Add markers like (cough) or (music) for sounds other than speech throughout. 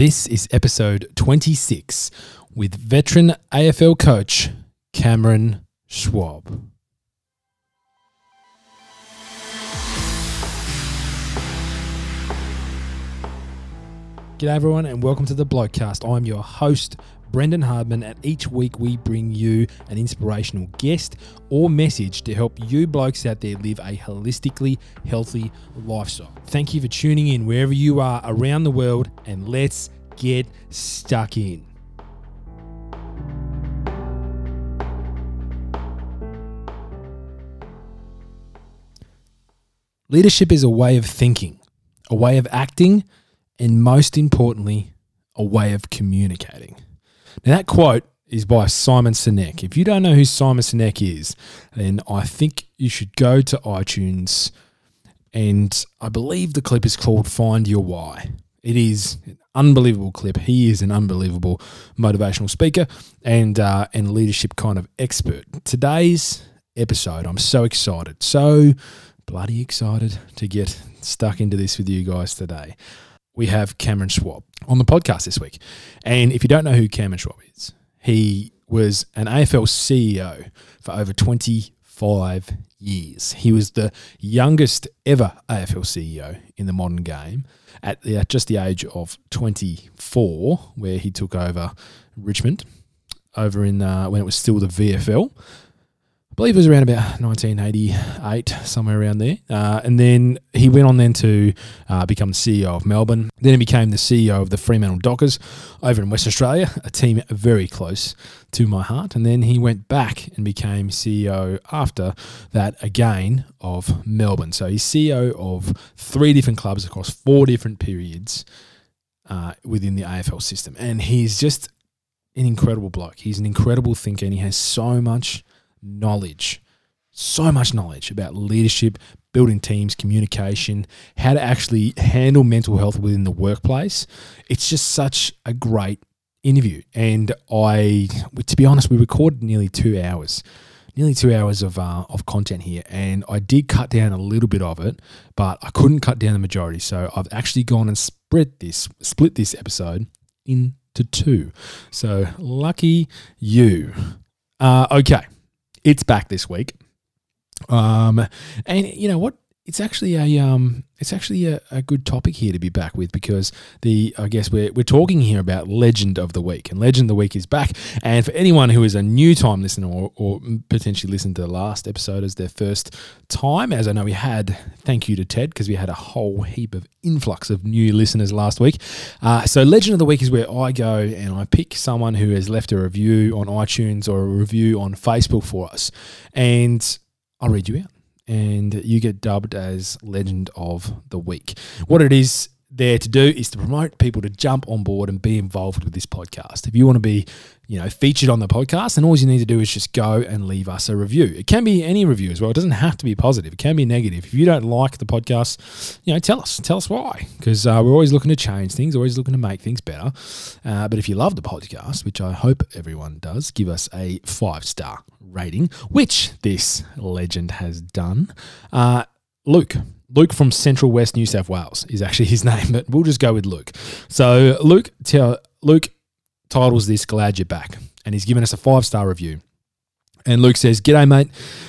This is episode 26 with veteran AFL coach Cameron Schwab. G'day, everyone, and welcome to the Blokecast. I'm your host, Brendan Hardman, and each week we bring you an inspirational guest or message to help you blokes out there live a holistically healthy lifestyle. Thank you for tuning in wherever you are around the world, and let's get stuck in. Leadership is a way of thinking, a way of acting, and most importantly, a way of communicating. Now, that quote is by Simon Sinek. If you don't know who Simon Sinek is, then I think you should go to iTunes and I believe the clip is called Find Your Why. It is an unbelievable clip. He is an unbelievable motivational speaker and uh, and leadership kind of expert. Today's episode, I'm so excited, so bloody excited to get stuck into this with you guys today. We have Cameron Schwab on the podcast this week. And if you don't know who Cameron Schwab is, he was an AFL CEO for over 25 years. He was the youngest ever AFL CEO in the modern game at the, at just the age of 24, where he took over Richmond over in uh, when it was still the VFL. Believe it was around about 1988, somewhere around there. Uh, and then he went on then to uh, become the CEO of Melbourne. Then he became the CEO of the Fremantle Dockers over in West Australia, a team very close to my heart. And then he went back and became CEO after that again of Melbourne. So he's CEO of three different clubs across four different periods uh, within the AFL system. And he's just an incredible bloke. He's an incredible thinker and he has so much knowledge, so much knowledge about leadership, building teams, communication, how to actually handle mental health within the workplace. It's just such a great interview. And I, to be honest, we recorded nearly two hours. Nearly two hours of uh, of content here, and I did cut down a little bit of it, but I couldn't cut down the majority. So I've actually gone and split this split this episode into two. So lucky you. Uh, okay, it's back this week. Um, and you know what? It's actually a um, it's actually a, a good topic here to be back with because the I guess we're we're talking here about legend of the week, and legend of the week is back. And for anyone who is a new time listener or, or potentially listened to the last episode as their first time, as I know we had, thank you to Ted because we had a whole heap of influx of new listeners last week. Uh, so legend of the week is where I go and I pick someone who has left a review on iTunes or a review on Facebook for us, and I'll read you out and you get dubbed as Legend of the Week. What it is there to do is to promote people to jump on board and be involved with this podcast. If you want to be, you know, featured on the podcast, then all you need to do is just go and leave us a review. It can be any review as well. It doesn't have to be positive. It can be negative. If you don't like the podcast, you know, tell us. Tell us why. Because uh, we're always looking to change things, always looking to make things better. Uh, but if you love the podcast, which I hope everyone does, give us a five star rating, which this legend has done. Uh, Luke. Luke from Central West New South Wales is actually his (laughs) name, but we'll just go with Luke. So Luke, tell, Luke titles this "Glad You're Back," and he's given us a five star review. And Luke says, G'day, mate.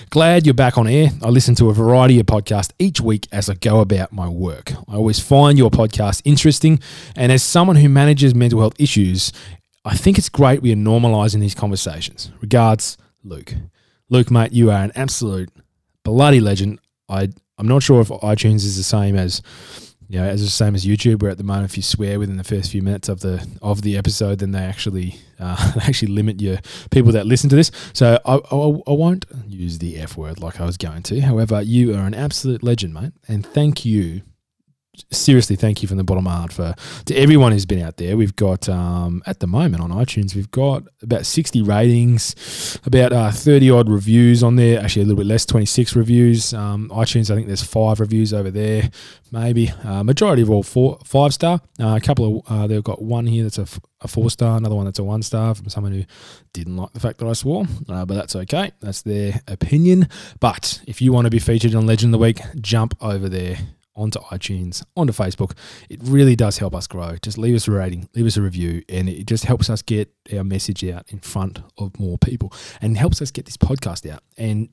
Glad you're back on air. I listen to a variety of podcasts each week as I go about my work. I always find your podcast interesting. And as someone who manages mental health issues, I think it's great we are normalizing these conversations. Regards, Luke. Luke, mate, you are an absolute bloody legend. I I'm not sure if iTunes is the same as you know, as the same as YouTube, where at the moment if you swear within the first few minutes of the of the episode, then they actually uh, (laughs) actually limit your people that listen to this. So I, I, I won't use the F word like I was going to. However, you are an absolute legend, mate, and thank you seriously thank you from the bottom of my heart for to everyone who's been out there. We've got um, at the moment on iTunes, we've got about sixty ratings, about uh, thirty odd reviews on there. Actually, a little bit less, twenty six reviews. Um, iTunes, I think there's five reviews over there, maybe. Uh, majority of all four five star. Uh, a couple of uh, they've got one here that's a, f- a four star, another one that's a one star from someone who didn't like the fact that I swore, uh, but that's okay. That's their opinion. But if you want to be featured on Legend of the Week, jump over there onto iTunes, onto Facebook. It really does help us grow. Just leave us a rating, leave us a review, and it just helps us get our message out in front of more people and helps us get this podcast out. And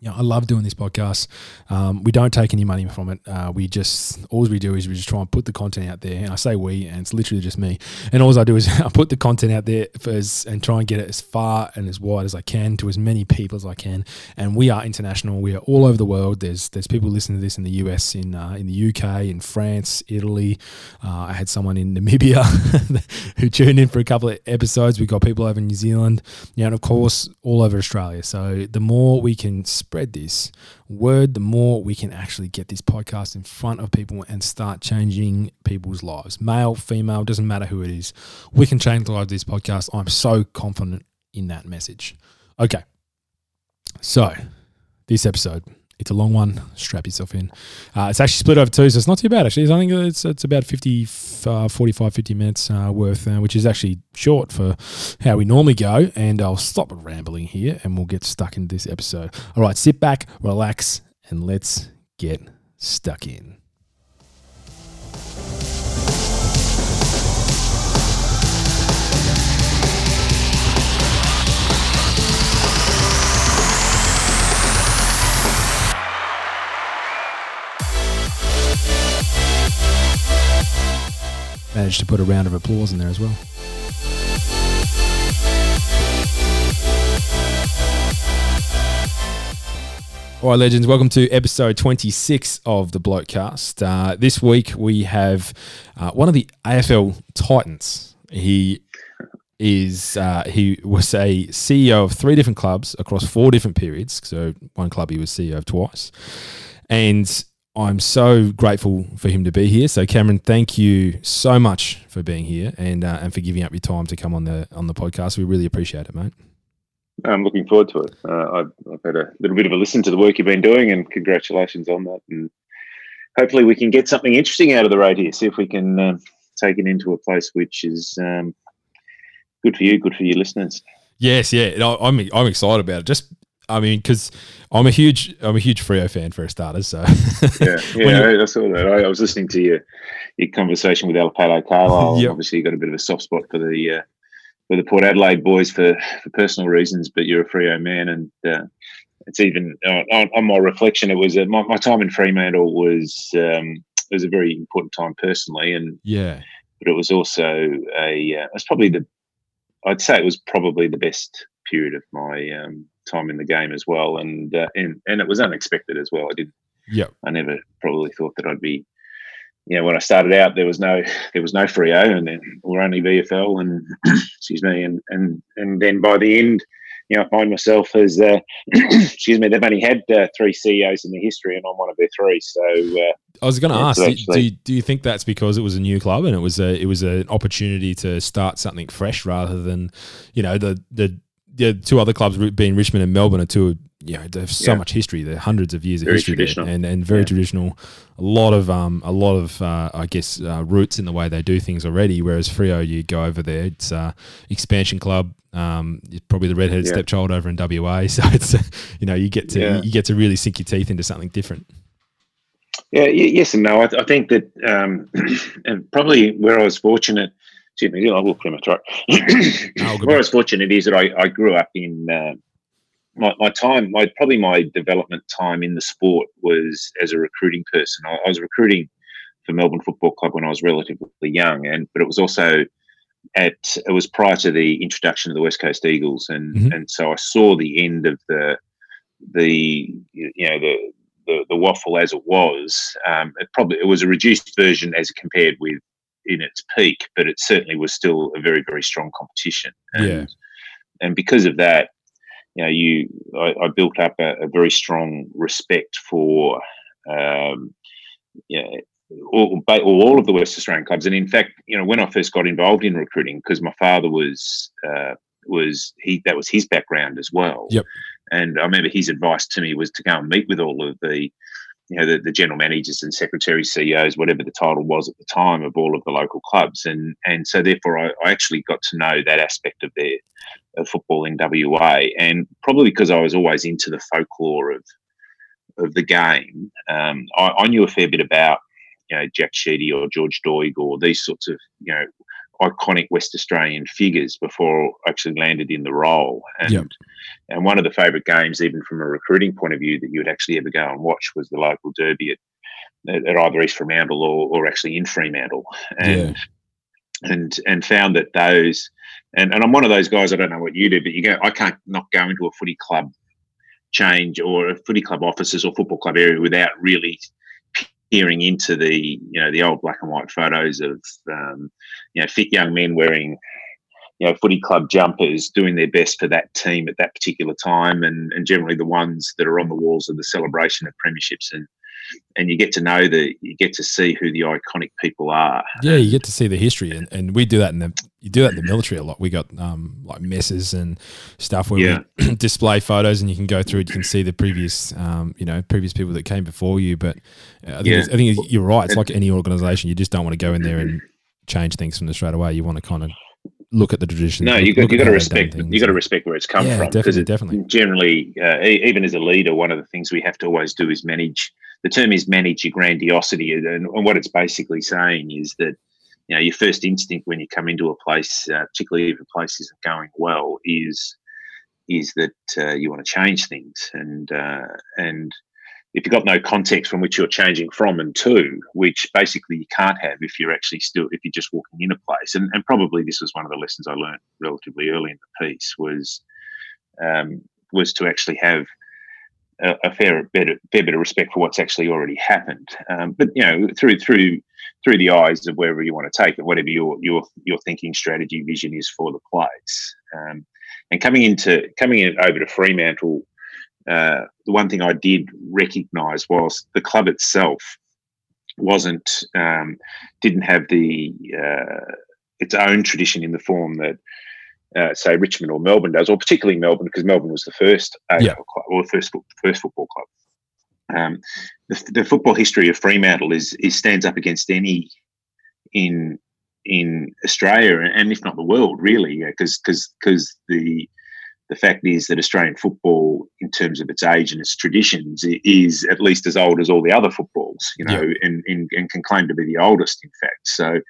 you know, I love doing this podcast. Um, we don't take any money from it. Uh, we just all we do is we just try and put the content out there. And I say we, and it's literally just me. And all I do is (laughs) I put the content out there as, and try and get it as far and as wide as I can to as many people as I can. And we are international. We are all over the world. There's there's people listening to this in the US, in uh, in the UK, in France, Italy. Uh, I had someone in (laughs) Namibia who tuned in for a couple of episodes. We've got people over in New Zealand, yeah, and of course all over Australia. So the more we can spread this word, the more we can actually get this podcast in front of people and start changing people's lives. Male, female, doesn't matter who it is. We can change the lives of this podcast. I'm so confident in that message. Okay. So, this episode it's a long one. Strap yourself in. Uh, it's actually split over two, so it's not too bad, actually. I think it's, it's about 50, uh, 45, 50 minutes uh, worth, uh, which is actually short for how we normally go. And I'll stop rambling here and we'll get stuck into this episode. All right, sit back, relax, and let's get stuck in. Managed to put a round of applause in there as well. All right, legends, welcome to episode 26 of the Blokecast. Uh, this week we have uh, one of the AFL Titans. He is uh, he was a CEO of three different clubs across four different periods. So one club he was CEO of twice, and I'm so grateful for him to be here. So Cameron, thank you so much for being here and uh, and for giving up your time to come on the on the podcast. We really appreciate it, mate. I'm looking forward to it. Uh, I've, I've, had a little bit of a listen to the work you've been doing, and congratulations on that. And hopefully, we can get something interesting out of the road here. See if we can uh, take it into a place which is um, good for you, good for your listeners. Yes, yeah, I'm I'm excited about it. Just I mean, because I'm a huge I'm a huge Freo fan for a starter. So yeah, (laughs) yeah, I saw that. I, I, was listening to your your conversation with Alipate Carlile. Yep. Obviously, you got a bit of a soft spot for the uh, for the Port Adelaide boys for, for personal reasons, but you're a Freo man, and uh, it's even uh, on, on, my reflection. It was uh, my, my time in Fremantle was um, it was a very important time personally, and yeah, but it was also a uh, it's probably the I'd say it was probably the best period of my um, time in the game as well, and uh, and and it was unexpected as well. I did. Yeah. I never probably thought that I'd be. You know, when I started out, there was no there was no Freo, and then we're only VFL, and (clears throat) excuse me, and and and then by the end, you know, I find myself as uh, (clears throat) excuse me, they've only had uh, three CEOs in the history, and I'm one of their three. So uh, I was going to ask, actually, do, you, do you think that's because it was a new club and it was a it was an opportunity to start something fresh rather than, you know, the the the two other clubs being Richmond and Melbourne are two. You know, they have so yeah. much history. They're hundreds of years very of history there, and and very yeah. traditional. A lot of um, a lot of uh, I guess uh, roots in the way they do things already. Whereas Freo, you go over there, it's uh, expansion club. Um, it's probably the redheaded yeah. stepchild over in WA. (laughs) So it's you know you get to yeah. you get to really sink your teeth into something different. Yeah, yes and no. I, I think that um, (clears throat) and probably where I was fortunate excuse me, I will clear my throat. Where I was fortunate is that I, I grew up in uh, my, my time, my probably my development time in the sport was as a recruiting person. I, I was recruiting for Melbourne Football Club when I was relatively young, and but it was also at it was prior to the introduction of the West Coast Eagles, and mm-hmm. and so I saw the end of the the you know the the, the WAFL as it was. Um, it probably it was a reduced version as compared with in its peak, but it certainly was still a very, very strong competition. And, yeah. and because of that, you know, you I, I built up a, a, very strong respect for, um, know, all, all of the West Australian clubs. And in fact, you know, when I first got involved in recruiting, because my father was uh, was he that was his background as well. Yep. And I remember his advice to me was to go and meet with all of the you know, the, the general managers and secretary CEOs, whatever the title was at the time of all of the local clubs. And and so therefore I, I actually got to know that aspect of their of football in WA. And probably because I was always into the folklore of of the game, um, I, I, knew a fair bit about you know Jack Sheedy or George Doig or these sorts of you know iconic West Australian figures before I actually landed in the role. And yep. and one of the favourite games, even from a recruiting point of view, that you would actually ever go and watch was the local derby at, at either East Fremantle or, or actually in Fremantle. And yeah. and and found that those and, and I'm one of those guys, I don't know what you do, but you go I can't not go into a footy club change or a footy club offices or football club area without really peering into the you know the old black and white photos of um, you know fit young men wearing you know footy club jumpers doing their best for that team at that particular time and and generally the ones that are on the walls of the celebration of premierships and and you get to know the you get to see who the iconic people are. Yeah, you get to see the history, and, and we do that in the you do that in the military a lot. We got um, like messes and stuff where yeah. we (clears throat) display photos, and you can go through it. You can see the previous um, you know previous people that came before you. But uh, I think, yeah. I think you're right. It's like any organization. You just don't want to go in there and change things from the straight away. You want to kind of look at the tradition. No, you got, you got to respect you got to respect where it's come yeah, from. Definitely, definitely. Generally, uh, even as a leader, one of the things we have to always do is manage. The term is manage your grandiosity, and, and what it's basically saying is that you know your first instinct when you come into a place, uh, particularly if a place isn't going well, is is that uh, you want to change things, and uh, and if you've got no context from which you're changing from and to, which basically you can't have if you're actually still if you're just walking in a place. And, and probably this was one of the lessons I learned relatively early in the piece was um, was to actually have a, fair bit of, fair bit of respect for what's actually already happened. Um, but you know, through through through the eyes of wherever you want to take it, whatever your your your thinking strategy vision is for the place. Um, and coming into coming in over to Fremantle uh, the one thing I did recognise was the club itself wasn't um, didn't have the uh, its own tradition in the form that uh, say Richmond or Melbourne does, or particularly Melbourne because Melbourne was the first AFL yeah. club or the first first football club. Um, the, the, football history of Fremantle is, is stands up against any in in Australia and if not the world really because because because the the fact is that Australian football, in terms of its age and its traditions, is at least as old as all the other footballs, you know, yeah. and, and, and, can claim to be the oldest, in fact. So,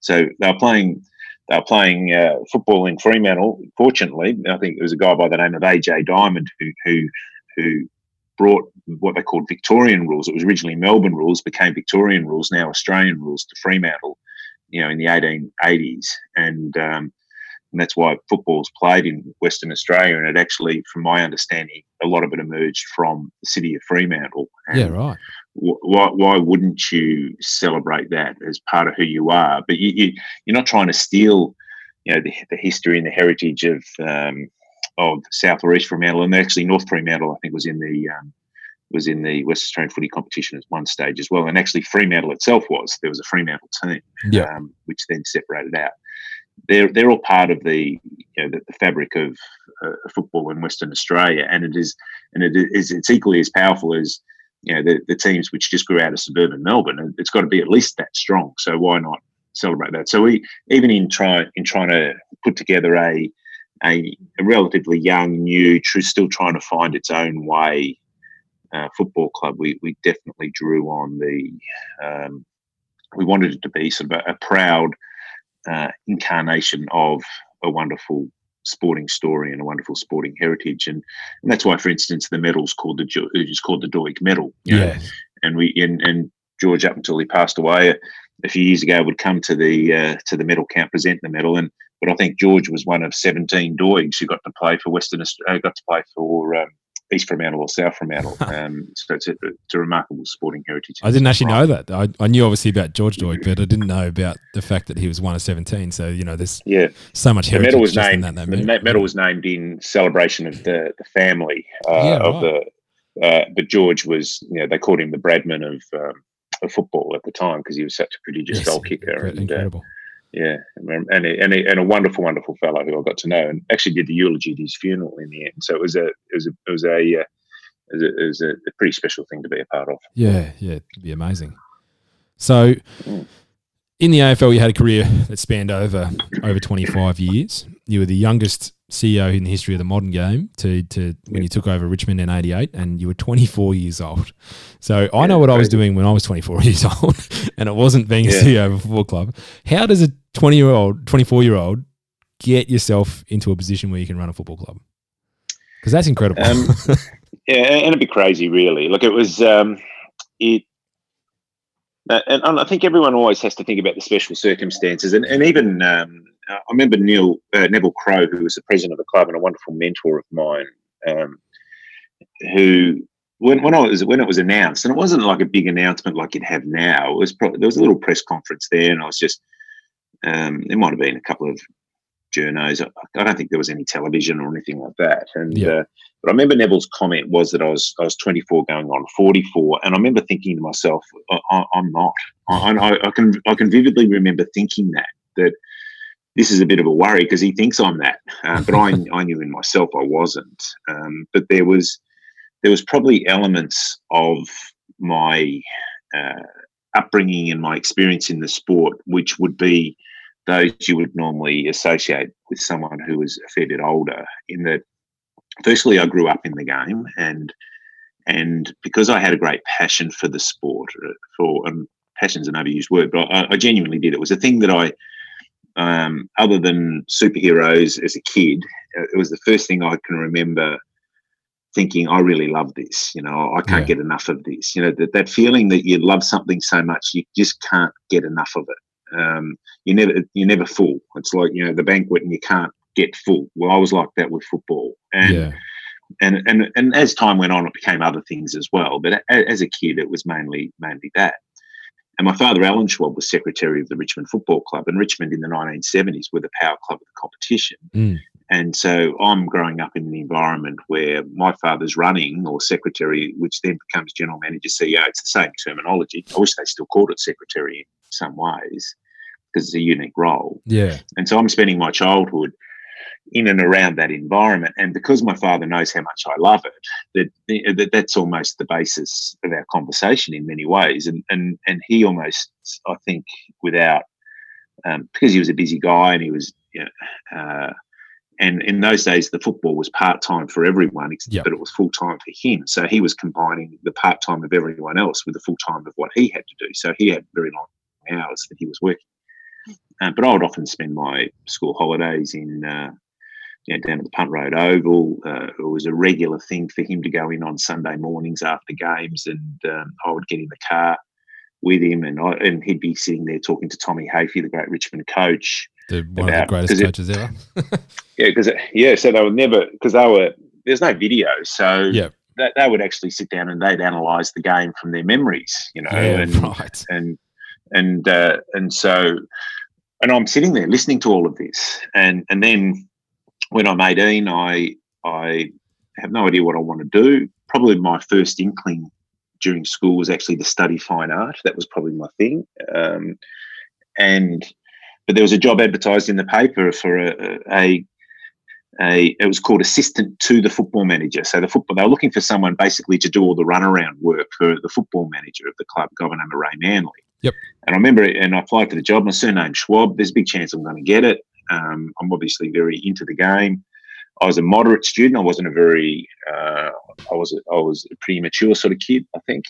so they're playing. They were playing uh, football in Fremantle. Fortunately, I think it was a guy by the name of AJ Diamond who who who brought what they called Victorian rules. It was originally Melbourne rules, became Victorian rules, now Australian rules to Fremantle. You know, in the 1880s, and um, and that's why football's played in Western Australia. And it actually, from my understanding, a lot of it emerged from the city of Fremantle. And yeah, right. Why, why wouldn't you celebrate that as part of who you are? But you, you, are not trying to steal, you know, the, the history and the heritage of um, of South or East Fremantle, and actually North Fremantle, I think, was in the um, was in the West Australian footy competition at one stage as well. And actually, Fremantle itself was there was a Fremantle team, yeah. um, which then separated out they're they're all part of the you know the, the fabric of uh, football in Western Australia, and it is and it is it's equally as powerful as you know the, the teams which just grew out of suburban Melbourne. It's got to be at least that strong. So why not celebrate that? So we even in try in trying to put together a a, a relatively young, new, tr- still trying to find its own way uh, football club, we we definitely drew on the. Um, we wanted it to be sort of a, a proud uh, incarnation of a wonderful sporting story and a wonderful sporting heritage, and, and that's why, for instance, the medal's called the is called the Doig Medal. Yeah, know? and we and, and George up until he passed away a few years ago would come to the uh, to the medal camp, present the medal and but I think George was one of 17 Doigs who got to play for Western uh, got to play for um, East from Fremantle or South Fremantle. (laughs) Um, so it's a, it's a, remarkable sporting heritage. I didn't actually know that. I, I, knew obviously about George Doig, but I didn't know about the fact that he was one of 17. So, you know, there's yeah. so much heritage. The medal was named, that, that the medal was named in celebration of the, the family uh, yeah, of right. the, uh, but George was, you know, they called him the Bradman of, um, of football at the time because he was such a prodigious yes, goal kicker. Incredible. And, uh, incredible yeah, and a, and, a, and a wonderful, wonderful fellow who I got to know, and actually did the eulogy at his funeral in the end. So it was a, it was a, it was a, uh, is a, is a, a pretty special thing to be a part of. Yeah, yeah, it'd be amazing. So, in the AFL, you had a career that spanned over over 25 years. You were the youngest CEO in the history of the modern game to, to when you took over Richmond in 88 and you were 24 years old. So I know what I was doing when I was 24 (laughs) years old and it wasn't being a CEO of a football club. How does a 20 year old, 24 year old get yourself into a position where you can run a football club? Because that's incredible. Um, (laughs) yeah, and it'd be crazy, really. Look, it was, um, it, and, and, I think everyone always has to think about the special circumstances. And, and even um, I remember Neil uh, Neville Crowe, who was the president of the club and a wonderful mentor of mine, um, who when, when I was when it was announced, and it wasn't like a big announcement like you'd have now. It was probably, there was a little press conference there, and I was just um, there might have been a couple of journos. I, I, don't think there was any television or anything like that. And yeah. uh, but I remember Neville's comment was that I was I was 24 going on 44, and I remember thinking to myself, I, am not. I, I, can I can vividly remember thinking that that this is a bit of a worry because he thinks I'm that, uh, but I (laughs) I knew in myself I wasn't. Um, but there was there was probably elements of my uh, upbringing and my experience in the sport which would be those you would normally associate with someone who was a fair bit older in that firstly, I grew up in the game, and and because I had a great passion for the sport, uh, for and passion's an overused word, but I, I genuinely did. It was a thing that I, um, other than superheroes as a kid, uh, it was the first thing I can remember thinking I really love this. You know, I can't yeah. get enough of this. You know, that that feeling that you love something so much you just can't get enough of it. Um, you never you're never full. It's like you know the banquet and you can't get full. Well, I was like that with football, and yeah. and and and as time went on, it became other things as well. But as a kid, it was mainly mainly that. And my father, Alan Schwab, was secretary of the Richmond Football Club, and Richmond in the 1970s were the power club of the competition. Mm. And so I'm growing up in an environment where my father's running or secretary, which then becomes general manager, CEO. It's the same terminology. I wish they still called it secretary in some ways because it's a unique role. Yeah. And so I'm spending my childhood in and around that environment. And because my father knows how much I love it, that, that that's almost the basis of our conversation in many ways. And and and he almost, I think, without um, because he was a busy guy and he was, you know, uh, and in those days the football was part time for everyone, yep. but it was full time for him. So he was combining the part time of everyone else with the full time of what he had to do. So he had very long hours that he was working. Uh, but I would often spend my school holidays in uh, you know, down at the Punt Road Oval. Uh, it was a regular thing for him to go in on Sunday mornings after games, and um, I would get in the car with him, and I, and he'd be sitting there talking to Tommy Hafey, the great Richmond coach. The, one about, of the greatest coaches (laughs) it, ever. yeah, because yeah, so they were never because they were there's no video, so yeah. They, they would actually sit down and they'd analyse the game from their memories, you know, yeah, and, (laughs) right. and and uh, and so and I'm sitting there listening to all of this, and and then when I'm 18, I I have no idea what I want to do. Probably my first inkling during school was actually to study fine art. That was probably my thing. Um, and but there was a job advertised in the paper for a, a, a it was called assistant to the football manager. So the football they were looking for someone basically to do all the runaround work for the football manager of the club, Governor Ray Manley. Yep. And I remember, it, and I applied for the job. My surname Schwab. There's a big chance I'm going to get it. Um, I'm obviously very into the game. I was a moderate student. I wasn't a very. Uh, I was. A, I was a pretty mature sort of kid. I think.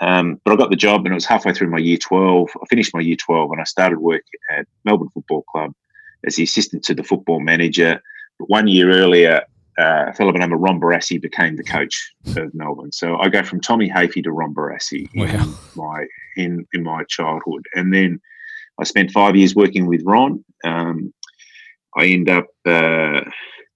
Um, but I got the job, and it was halfway through my year 12. I finished my year 12, and I started work at Melbourne Football Club as the assistant to the football manager. But one year earlier, uh, a fellow by the name of Ron Barassi became the coach of Melbourne. So I go from Tommy Hafey to Ron Barassi wow. in my in in my childhood, and then I spent five years working with Ron. Um, I end up uh,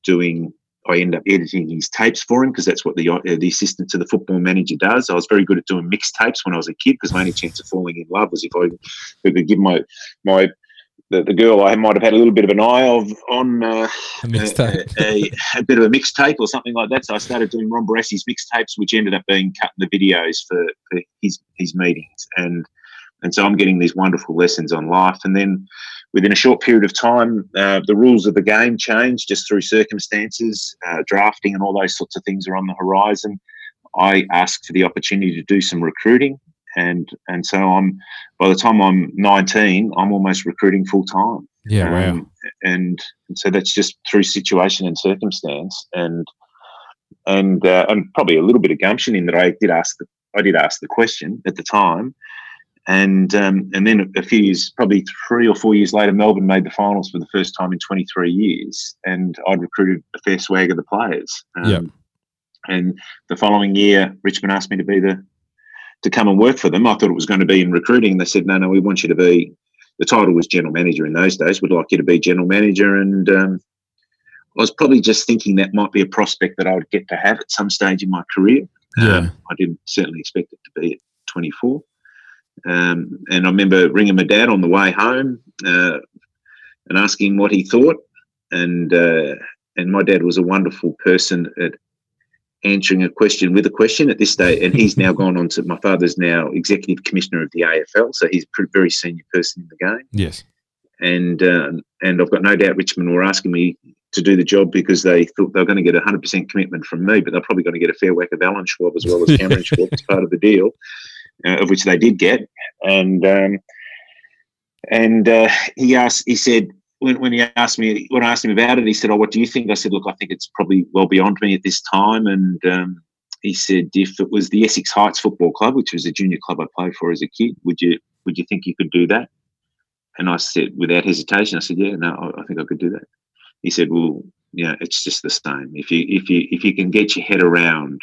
doing. I end up editing his tapes for him because that's what the uh, the assistant to the football manager does. I was very good at doing mixed tapes when I was a kid because my only chance of falling in love was if I could give my my the, the girl I might have had a little bit of an eye of on uh, a, a, a, a, bit of a mixtape or something like that. So I started doing Ron Barassi's mixtapes, which ended up being cut in the videos for, for his his meetings. And and so I'm getting these wonderful lessons on life. And then within a short period of time, uh, the rules of the game change just through circumstances. Uh, drafting and all those sorts of things are on the horizon. I asked for the opportunity to do some recruiting. And and so I'm by the time I'm 19, I'm almost recruiting full time. Yeah, um, wow. And, and so that's just through situation and circumstance, and and uh, and probably a little bit of gumption in that I did ask the I did ask the question at the time, and um, and then a few years, probably three or four years later, Melbourne made the finals for the first time in 23 years, and I'd recruited a fair swag of the players. Um, yeah. And the following year, Richmond asked me to be the to come and work for them. I thought it was going to be in recruiting. They said, no, no, we want you to be. The title was general manager in those days. We'd like you to be general manager. And um, I was probably just thinking that might be a prospect that I would get to have at some stage in my career. Yeah. Um, I didn't certainly expect it to be at 24. Um, and I remember ringing my dad on the way home uh, and asking what he thought. And uh, and my dad was a wonderful person at answering a question with a question at this stage. And he's now gone on to my father's now executive commissioner of the AFL, so he's a very senior person in the game. Yes. And um, and I've got no doubt Richmond were asking me to do the job because they thought they were going to get a hundred percent commitment from me, but they're probably going to get a fair whack of Alan Schwab as well as Cameron (laughs) Schwab as part of the deal, uh, of which they did get. And um, and uh, he asked, he said, when, when he asked me when I asked him about it, he said, "Oh, what do you think?" I said, "Look, I think it's probably well beyond me at this time." And um, he said, "If it was the Essex Heights Football Club, which was a junior club I played for as a kid, would you would you think you could do that?" And I said, without hesitation, I said, "Yeah, no, I, think I could do that." He said, "Well, yeah, it's just the same. If you if you if you can get your head around."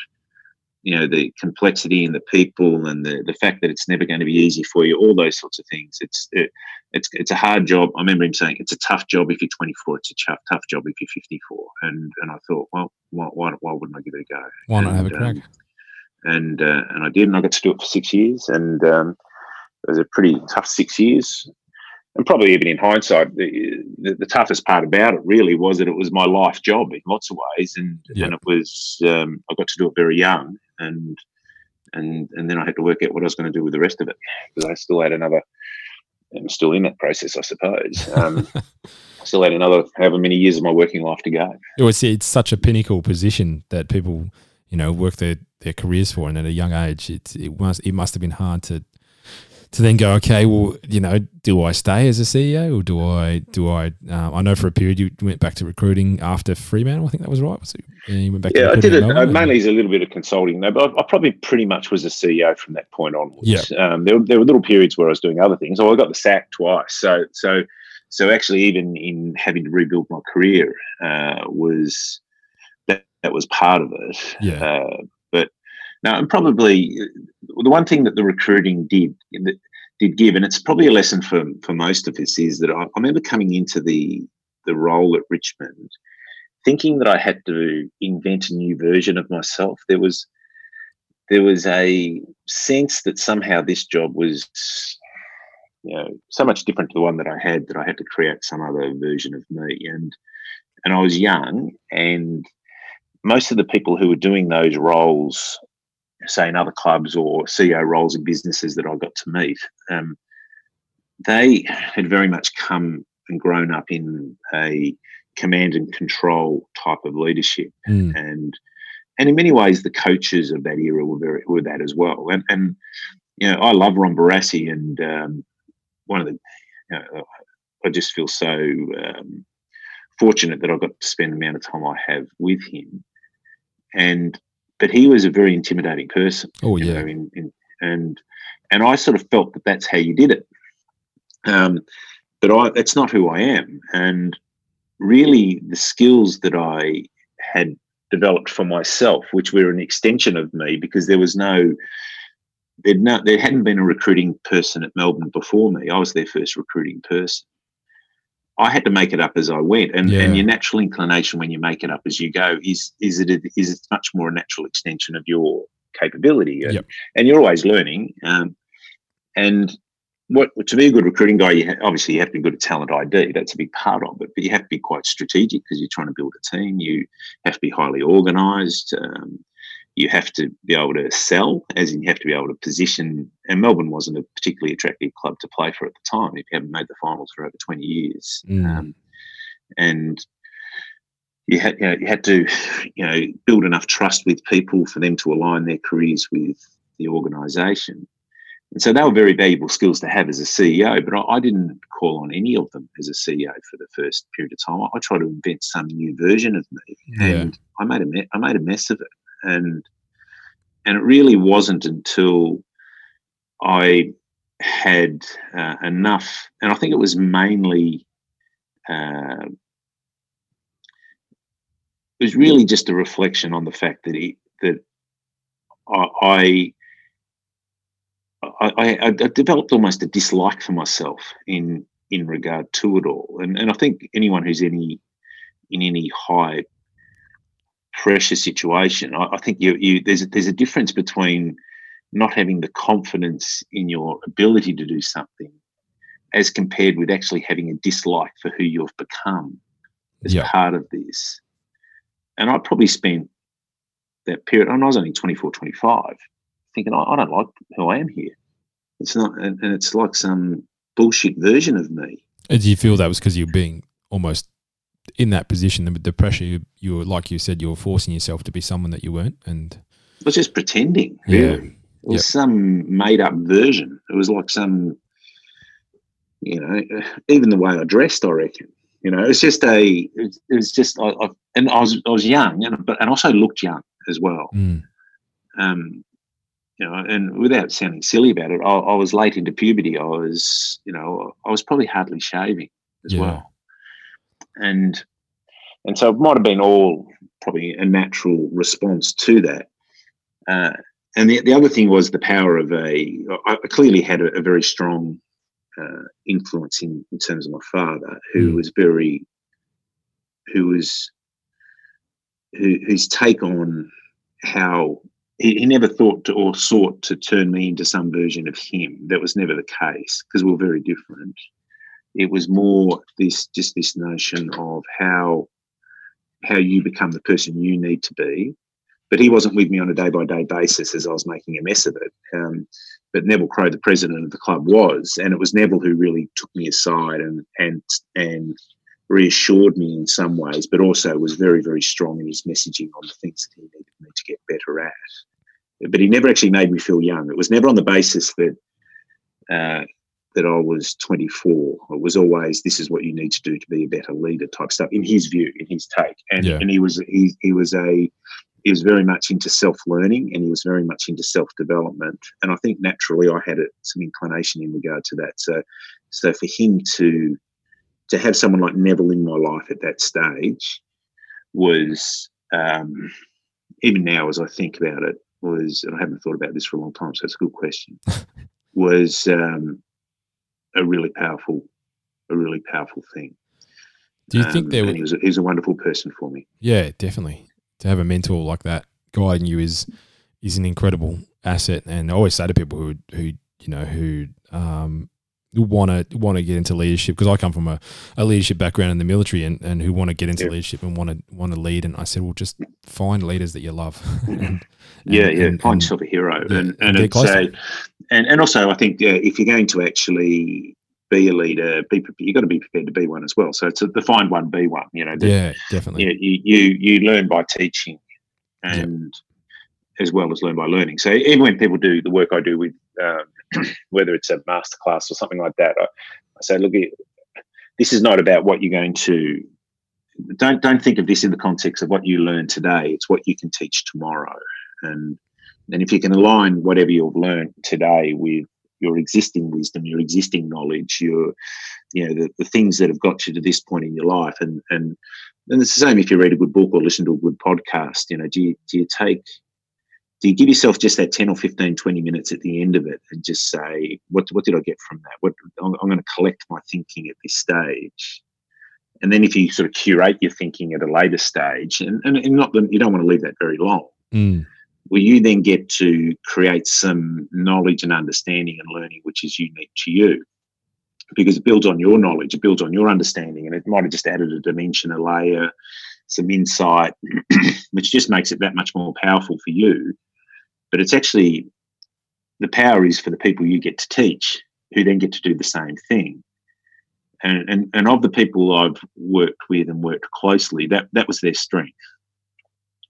You know the complexity and the people and the, the fact that it's never going to be easy for you all those sorts of things. It's it, it's it's a hard job. I remember him saying it's a tough job if you're 24 it's a tough tough job if you're 54 and and i thought well why, why, why wouldn't i give it a go? Why not and, have a crack? um, and uh, and i did and i got to do it for six years and um, it was a pretty tough six years. And probably even in hindsight, the, the, the, toughest part about it really was that it was my life job in lots of ways, and and it was um, I got to do it very young, and and and then I had to work out what I was going to do with the rest of it because I still had another. I'm still in that process, I suppose. Um, (laughs) still had another however many years of my working life to go. It was it's such a pinnacle position that people you know work their, their careers for, and at a young age, it it must it must have been hard to to then go, okay, well, you know, do I stay as a CEO or do I do I? Um, I know for a period you went back to recruiting after Fremantle. I think that was right. Was it, you went back yeah, I did it uh, mainly as a little bit of consulting though, but I, I, probably pretty much was a CEO from that point onwards. Yeah. Um, there, there were little periods where I was doing other things. Oh, I got the sack twice. So so so actually, even in having to rebuild my career uh, was that that was part of it. Yeah. Uh, now, and probably uh, the one thing that the recruiting did did give, and it's probably a lesson for for most of us, is that I, I remember coming into the the role at Richmond, thinking that I had to invent a new version of myself. There was there was a sense that somehow this job was you know so much different to the one that I had that I had to create some other version of me and and I was young and most of the people who were doing those roles say in other clubs or CEO roles in businesses that I got to meet, um, they had very much come and grown up in a command and control type of leadership, mm. and and in many ways the coaches of that era were very were that as well. And and you know I love Ron Barassi, and um, one of the you know, I just feel so um, fortunate that I got to spend the amount of time I have with him, and but he was a very intimidating person. Oh yeah, know, in, in, and and I sort of felt that that's how you did it. Um, but I, that's not who I am, and really the skills that I had developed for myself, which were an extension of me, because there was no. There'd no, there hadn't been a recruiting person at Melbourne before me. I was their first recruiting person. I had to make it up as I went, and, yeah. and your natural inclination when you make it up as you go is is it is it much more a natural extension of your capability, and, yep. and you're always learning. Um, and what to be a good recruiting guy, you ha- obviously you have to be good at talent ID. That's a big part of it, but you have to be quite strategic because you're trying to build a team. You have to be highly organised. Um, you have to be able to sell, as in you have to be able to position. And Melbourne wasn't a particularly attractive club to play for at the time if you haven't made the finals for over 20 years. Mm. Um, and you had, you, know, you had to you know, build enough trust with people for them to align their careers with the organisation. And so they were very valuable skills to have as a CEO, but I, I, didn't call on any of them as a CEO for the first period of time. I, I tried to invent some new version of me, yeah. and I made a me- I made a mess of it. And and it really wasn't until I had uh, enough, and I think it was mainly. Uh, it was really just a reflection on the fact that he, that I, I, I, developed almost a dislike for myself in in regard to it all, and and I think anyone who's any in any high pressure situation, I, I think you you there's a, there's a difference between not having the confidence in your ability to do something as compared with actually having a dislike for who you've become as yeah. part of this. And I probably spent that period, and I was only 24, 25, thinking, I, I don't like who I am here. It's not, and, and, it's like some bullshit version of me. And do you feel that was because you're being almost in that position, the, the pressure you, you were, like you said, you were forcing yourself to be someone that you weren't? And I was just pretending, yeah. really. It was yep. some made up version. It was like some, you know, even the way I dressed, I reckon. You know, it's just a, it was just, I, I, and I was, I was young, and but and also looked young as well. Mm. Um, you know, and without sounding silly about it, I, I, was late into puberty. I was, you know, I was probably hardly shaving as yeah. well, and and so it might have been all probably a natural response to that. Uh, and the, the other thing was the power of a. I clearly had a, a very strong uh, influence in, in terms of my father, who mm. was very, who was, who, whose take on how he, he never thought to, or sought to turn me into some version of him. That was never the case because we were very different. It was more this just this notion of how how you become the person you need to be. But he wasn't with me on a day by day basis as I was making a mess of it. Um, but Neville Crowe, the president of the club, was, and it was Neville who really took me aside and and and reassured me in some ways, but also was very, very strong in his messaging on the things that he needed me to get better at. But he never actually made me feel young. It was never on the basis that uh, that I was 24. It was always this is what you need to do to be a better leader type stuff. In his view, in his take, and yeah. and he was he he was a he was very much into self learning and he was very much into self development. And I think naturally I had some inclination in regard to that. So so for him to to have someone like Neville in my life at that stage was um, even now as I think about it was and I haven't thought about this for a long time, so it's a good question. (laughs) was um, a really powerful, a really powerful thing. Do you um, think there? he was a, he was a wonderful person for me. Yeah, definitely. To have a mentor like that guiding you is is an incredible asset. And I always say to people who who you know who um, want to want to get into leadership because I come from a, a leadership background in the military and, and who want to get into yeah. leadership and want to want to lead and I said well just find leaders that you love and, (laughs) and, yeah yeah and, find yourself a hero yeah, and and, it's a, and and also I think uh, if you're going to actually be a leader be you've got to be prepared to be one as well so it's a, the find one be one you know the, yeah definitely you, you you learn by teaching and as well as learn by learning so even when people do the work I do with um, (clears throat) whether it's a masterclass or something like that, I, I say, look, this is not about what you're going to. Don't don't think of this in the context of what you learn today. It's what you can teach tomorrow, and and if you can align whatever you've learned today with your existing wisdom, your existing knowledge, your you know the, the things that have got you to this point in your life, and and and it's the same if you read a good book or listen to a good podcast. You know, do you do you take do you give yourself just that 10 or 15 20 minutes at the end of it and just say what, what did i get from that what i'm, I'm going to collect my thinking at this stage and then if you sort of curate your thinking at a later stage and, and, and not you don't want to leave that very long mm. Will you then get to create some knowledge and understanding and learning which is unique to you? Because it builds on your knowledge it builds on your understanding and it might have just added a dimension a layer some insight (clears throat) which just makes it that much more powerful for you. But it's actually the power is for the people you get to teach who then get to do the same thing. And, and, and of the people I've worked with and worked closely, that, that was their strength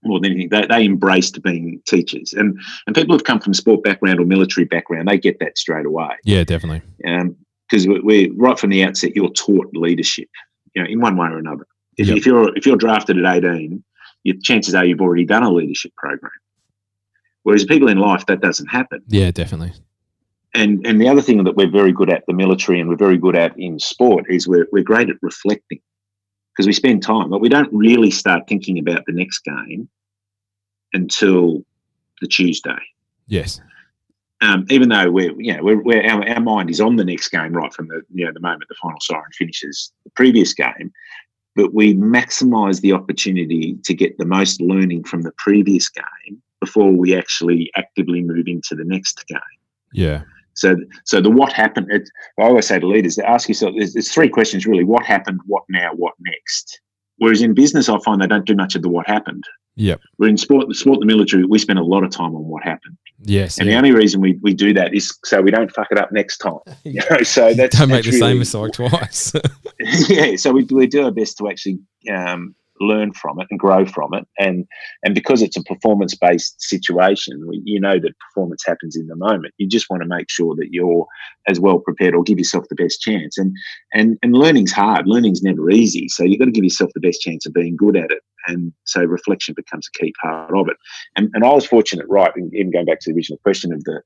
more than anything. They, they embraced being teachers, and and people who've come from sport background or military background, they get that straight away. Yeah, definitely. Because um, we, right from the outset, you're taught leadership, you know, in one way or another. If, yep. if you're if you're drafted at 18, your chances are you've already done a leadership program. Whereas people in life, that doesn't happen. Yeah, definitely. And and the other thing that we're very good at the military and we're very good at in sport is we're we're great at reflecting because we spend time, but we don't really start thinking about the next game until the Tuesday. Yes. Um, even though we're, you know, we're, we're our, our, mind is on the next game right from the, you know, the moment the final siren finishes the previous game, but we maximise the opportunity to get the most learning from the previous game before we actually actively move into the next game. Yeah. So, so the what happened. It, I always say to leaders, ask yourself: there's, there's three questions really: what happened, what now, what next. Whereas in business, I find they don't do much of the what happened. Yeah. We're in sport, the sport, the military, we spend a lot of time on what happened. Yes. And yeah. the only reason we, we do that is so we don't fuck it up next time. (laughs) You know, so that's don't make that's the really, same mistake twice. (laughs) yeah. So we, we do our best to actually um, learn from it and grow from it. And and because it's a performance based situation, you know that performance happens in the moment. You just want to make sure that you're as well prepared or give yourself the best chance. And and and learning's hard. Learning's never easy. So you've got to give yourself the best chance of being good at it. And so reflection becomes a key part of it. And and I was fortunate, right, even going back to the original question of the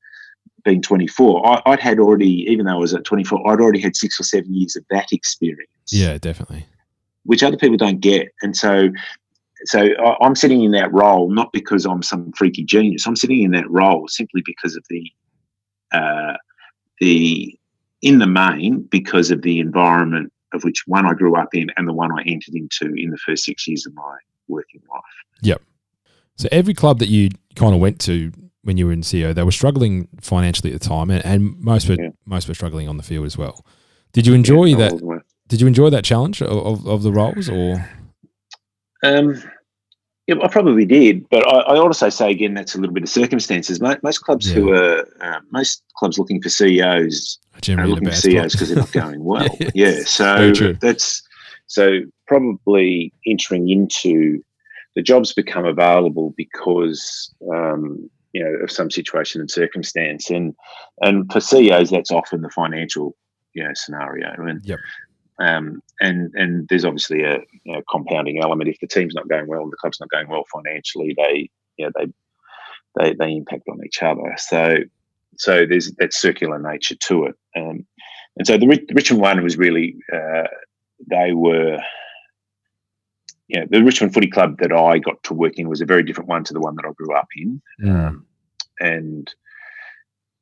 being 24, I, would had already, even though I was at 24, I'd already had six or seven years of that experience. Yeah, definitely which other people don't get. And so, so I'm sitting in that role not because I'm some freaky genius. I'm sitting in that role simply because of the, uh, the in the main because of the environment of which one I grew up in and the one I entered into in the first six years of my working life. Yep. So every club that you kind of went to when you were in CEO, they were struggling financially at the time, and, and most were yeah. most were struggling on the field as well. Did you enjoy yeah, that? Did you enjoy that challenge of, of, the roles or? Um, yeah, I probably did, but I, I, also say again that's a little bit of circumstances. Most, most clubs yeah. who are uh, most clubs looking for CEOs are looking for CEOs because they're not going (laughs) well. yes. Yeah, so that's so probably entering into the jobs become available because um, you know of some situation and circumstance, and and for CEOs that's often the financial you know scenario, and yep. Um, and and there's obviously a you know, compounding element. If the team's not going well and the club's not going well financially, they you know, they they they impact on each other. So so there's that circular nature to it. Um, and so the, the Richmond one was really uh, they were. Yeah, the Richmond Footy Club that I got to work in was a very different one to the one that I grew up in, um, and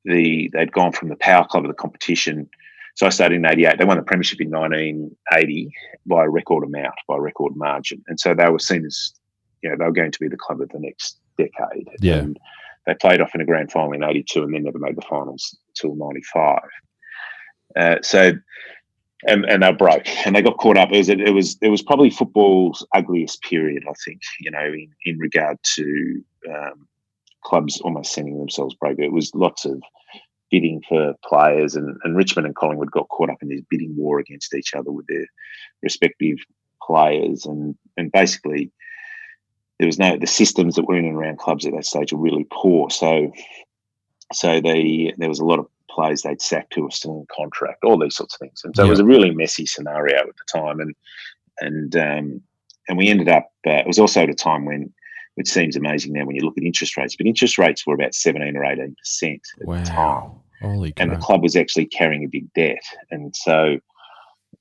the they'd gone from the power club of the competition so I started in 88. They won the premiership in 1980 by a record amount, by a record margin. And so they were seen as, you know, they were going to be the club of the next decade. Yeah. And they played off in a grand final in 82 and then never made the finals until 95. Uh, so, and, and they broke and they got caught up. It was, it was, it was probably football's ugliest period, I think, you know, in, in regard to um, clubs almost sending themselves broke. It was lots of, bidding for players, and, and Richmond and Collingwood got caught up in this bidding war against each other with their respective players, and and basically there was no the systems that were in and around clubs at that stage were really poor. So so they there was a lot of players they'd sacked who were still in contract, all these sorts of things, and so yeah. it was a really messy scenario at the time, and and um, and we ended up. Uh, it was also at a time when which seems amazing now when you look at interest rates. But interest rates were about 17 or 18 percent at wow. the time. Holy and crap. the club was actually carrying a big debt. And so,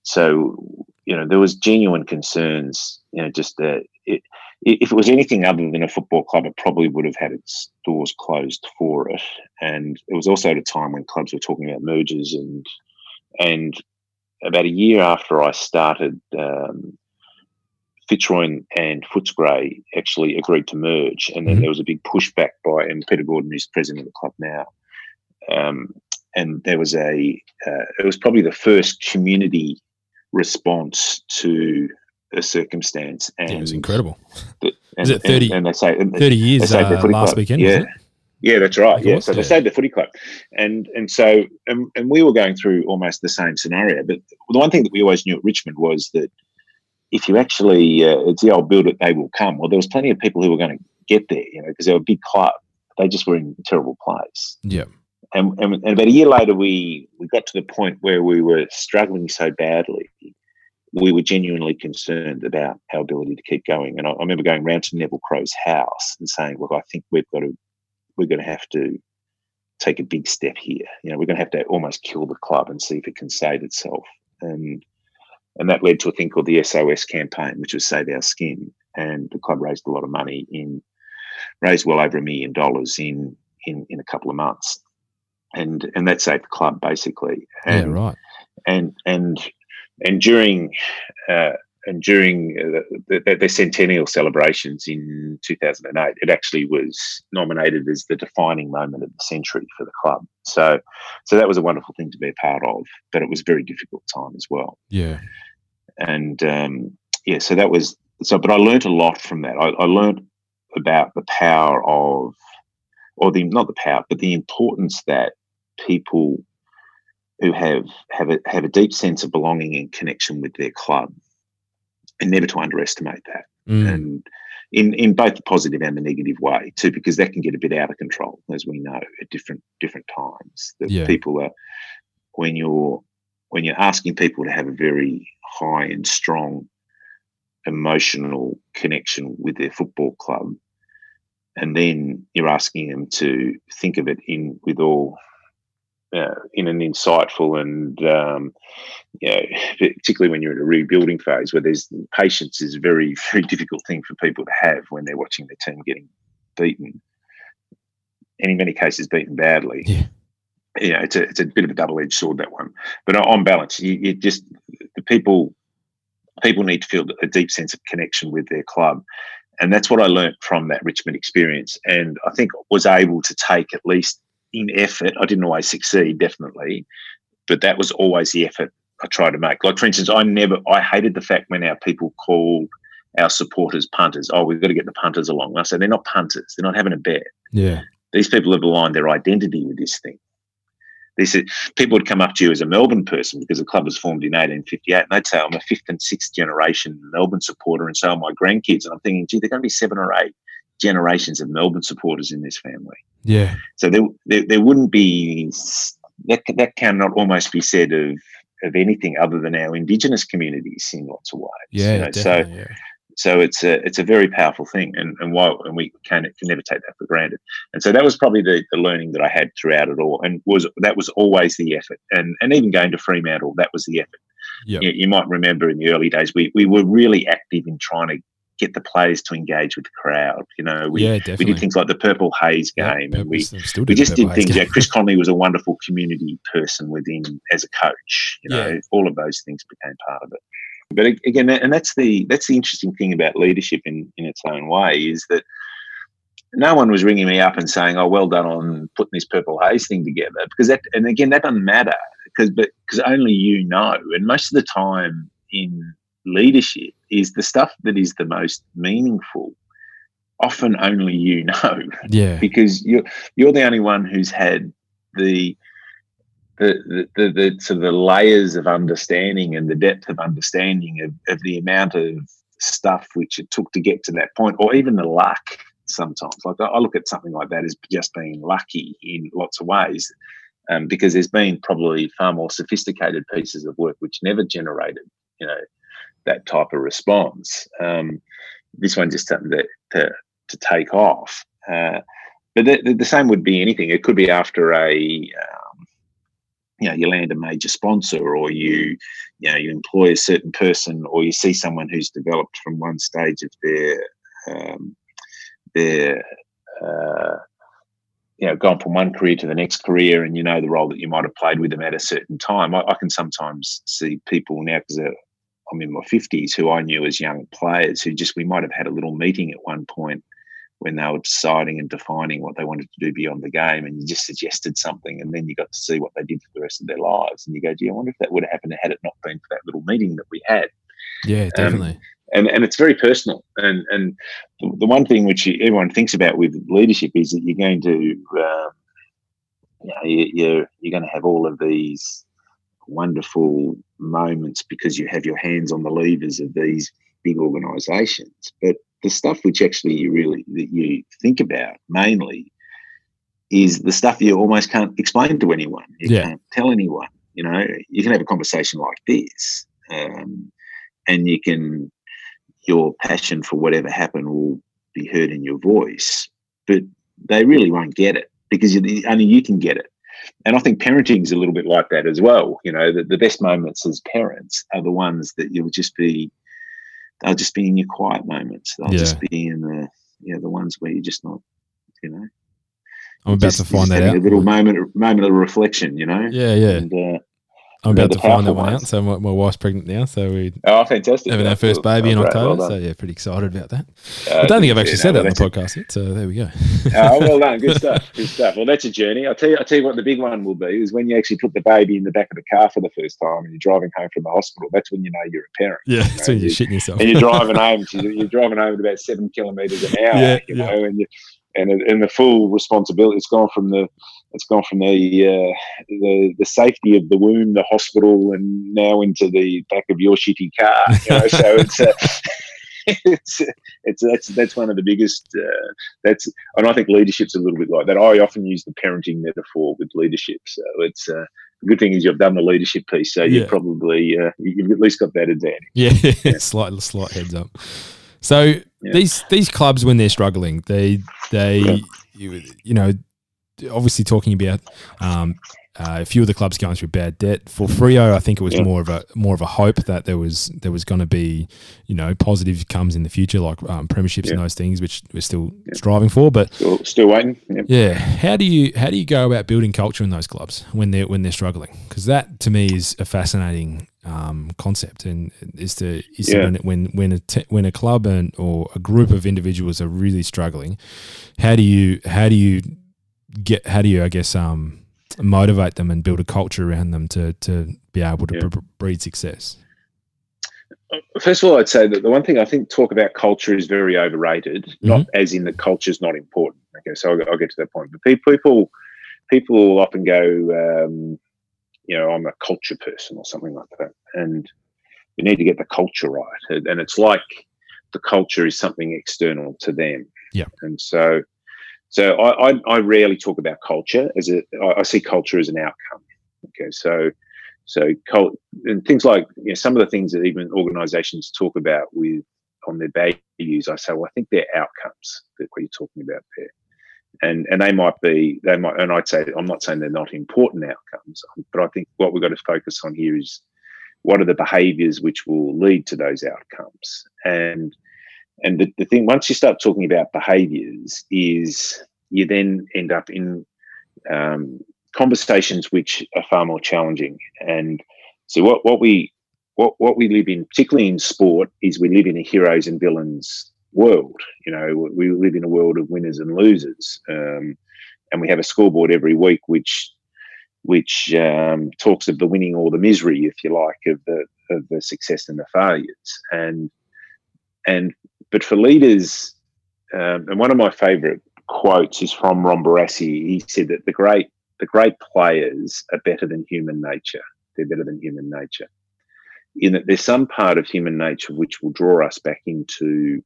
so you know, there was genuine concerns. You know, just that it, if it was anything other than a football club, it probably would have had its doors closed for it. And it was also at a time when clubs were talking about mergers and and about a year after I started um, Fitzroy and Footscray actually agreed to merge, and then mm-hmm. there was a big pushback by and Peter Gordon, who's president of the club now, um, and there was a uh, it was probably the first community response to a circumstance, and it was incredible. The, and, Is it thirty? And, and, they say thirty years they uh, last club, weekend, yeah. Yeah, that's right. Yeah, so they stayed the footy club, and and so and, and we were going through almost the same scenario. But the one thing that we always knew at Richmond was that if you actually, uh, it's the old build it, they will come. Well, there was plenty of people who were going to get there, you know, because they were a big club. They just were in a terrible place. Yeah. And, and, and about a year later, we we got to the point where we were struggling so badly we were genuinely concerned about our ability to keep going. And I, I, remember going round to Neville Crowe's house and saying, "Look, I think we've got to, we're going to have to take a big step here. You know, we're going to have to almost kill the club and see if it can save itself." And and that led to a thing called the SOS campaign, which was Save Our Skin, and the club raised a lot of money in raised well over a million dollars in in in a couple of months, and and that saved the club basically. And, yeah, right. And and and during uh, and during the, the, the, centennial celebrations in 2008, it actually was nominated as the defining moment of the century for the club. So, so that was a wonderful thing to be a part of, but it was a very difficult time as well. Yeah, and um, yeah, so that was so. But I learned a lot from that. I, I learned about the power of, or the not the power, but the importance that people who have have a, have a deep sense of belonging and connection with their club, and never to underestimate that. Mm. And in in both the positive and the negative way too, because that can get a bit out of control, as we know at different different times. That yeah. people are when you're when you're asking people to have a very high and strong emotional connection with their football club, and then you're asking them to think of it in with all uh, in an insightful and um, you know, particularly when you're in a rebuilding phase where there's patience is a very (laughs) very difficult thing for people to have when they're watching their team getting beaten. And in many cases beaten badly. Yeah. you know it's a, it's a bit of a double-edged sword that one. But on balance you, you just the people people need to feel a deep sense of connection with their club and that's what I learned from that Richmond experience and I think was able to take at least in effort. I didn't always succeed, definitely, but that was always the effort I tried to make. Like for instance, I never I hated the fact when our people called our supporters punters. Oh, we've got to get the punters along. And I said they're not punters. They're not having a bet. Yeah. These people have aligned their identity with this thing. They said people would come up to you as a Melbourne person because the club was formed in 1858, and they'd say, I'm a fifth and sixth generation Melbourne supporter, and so are my grandkids. And I'm thinking, gee, they're going to be seven or eight generations of Melbourne supporters in this family. Yeah. So there, there, there wouldn't be that. That cannot almost be said of of anything other than our Indigenous communities in lots of ways. Yeah. You know? So. Yeah. So it's a it's a very powerful thing, and and why and we can can never take that for granted. And so that was probably the, the learning that I had throughout it all, and was that was always the effort. And and even going to Fremantle, that was the effort. Yep. You, you, might remember in the early days, we, we were really active in trying to get the players to engage with the crowd. You know, we, yeah, we did things like the Purple Haze game, yeah, and we we just did things. Yeah, Chris Connolly was a wonderful community person within as a coach. You know, yeah. all of those things became part of it. But again, and that's the that's the interesting thing about leadership in in its own way is that no one was ringing me up and saying, "Oh, well done on putting this Purple Haze thing together," because that and again that doesn't matter because but because only you know, and most of the time in leadership is the stuff that is the most meaningful often only you know. Yeah. Because you're you're the only one who's had the the, the, the, sort of the layers of understanding and the depth of understanding of, of the amount of stuff which it took to get to that point or even the luck sometimes like i look at something like that as just being lucky in lots of ways um, because there's been probably far more sophisticated pieces of work which never generated you know that type of response. Um, this one just something that to, to take off. Uh, but the, the, same would be anything. It could be after a, um, you know, you land a major sponsor, or you, you know, you employ a certain person, or you see someone who's developed from one stage of their, um, their, uh, you know, gone from one career to the next career, and you know the role that you might have played with them at a certain time. I, I can sometimes see people now because I'm in my 50s who I knew as young players who just we might have had a little meeting at one point when they were deciding and defining what they wanted to do beyond the game, and you just suggested something, and then you got to see what they did for the rest of their lives, and you go, "Gee, I wonder if that would have happened had it not been for that little meeting that we had." Yeah, um, definitely. Um, and and it's very personal, and and the one thing which everyone thinks about with leadership is that you're going to, um, you know, you're you're going to have all of these wonderful moments because you have your hands on the levers of these big organisations. But the stuff which actually you really that you think about mainly is the stuff you almost can't explain to anyone. You yeah. can't tell anyone. You know, you can have a conversation like this, um, and you can your passion for whatever happened will be heard in your voice, but they really won't get it because only you can get it. And I think parenting is a little bit like that as well. You know, the, the best moments as parents are the ones that you'll just be, they'll just be in your quiet moments. They'll yeah. just be in the, you know, the ones where you're just not, you know. I'm about just, to find that out. A little moment, moment of reflection, you know. Yeah, yeah. And, uh, I'm about to find that one ones. out. So my, my, wife's pregnant now, so we oh fantastic having our first baby oh, in October. Well so yeah, pretty excited about that. Uh, I don't think I've actually yeah, said no, that on the podcast yet. So there we go. oh well done, good (laughs) stuff, good stuff. Well, that's a journey. I'll tell you. I'll tell you what the big one will be is when you actually put the baby in the back of the car for the first time and you're driving home from the hospital. That's when you know you're a parent. Yeah, you know? so you're shitting yourself. and you're driving (laughs) home. You're driving home at about seven kilometres an hour. Yeah, you know, and you and and the full responsibility. It's gone from the it's gone from the, uh, the the safety of the womb, the hospital, and now into the back of your shitty car. You know? so it's. Uh, (laughs) it's it's that's that's one of the biggest uh, that's and I think leadership's a little bit like that. I often use the parenting metaphor with leadership. So it's uh, the good thing is you've done the leadership piece, so yeah. you probably uh, you've at least got that advantage. Yeah, (laughs) yeah. slight slight heads up. So yeah. these these clubs when they're struggling, they they you, you know obviously talking about um, uh, a few of the clubs going through bad debt. For Freo, I think it was yeah. more of a more of a hope that there was there was going to be you know positive comes in the future like um, premierships yeah. and those things, which we're still yeah. striving for. But still, still waiting. Yeah. How do you how do you go about building culture in those clubs when they're when they're struggling? Because that to me is a fascinating um, concept, and is to is when when when a te- when a club and or a group of individuals are really struggling, how do you how do you get how do you I guess um motivate them and build a culture around them to to be able to yeah. b- breed success? First of all, I'd say that the one thing I think talk about culture is very overrated. Mm-hmm. Not as in the culture is not important. Okay, so I'll, I'll, get to that point. But people people often go, um, you know, I'm a culture person or something like that, and you need to get the culture right. And it's like the culture is something external to them. Yeah, and so so I, I, I rarely talk about culture as a. I see culture as an outcome. Okay, so so cult, and things like you know, some of the things that even organisations talk about with on their values, I say, well, I think they're outcomes that what you're talking about there, and and they might be they might, and I'd say I'm not saying they're not important outcomes, but I think what we've got to focus on here is what are the behaviours which will lead to those outcomes, and and the, the thing, once you start talking about behaviors, is you then end up in um, conversations which are far more challenging. And so, what, what we what, what we live in, particularly in sport, is we live in a heroes and villains world. You know, we live in a world of winners and losers, um, and we have a scoreboard every week which which um, talks of the winning or the misery, if you like, of the of the success and the failures. And and but for leaders, um, and one of my favourite quotes is from Ron Barassi. He said that the great the great players are better than human nature. They're better than human nature. In that there's some part of human nature which will draw us back into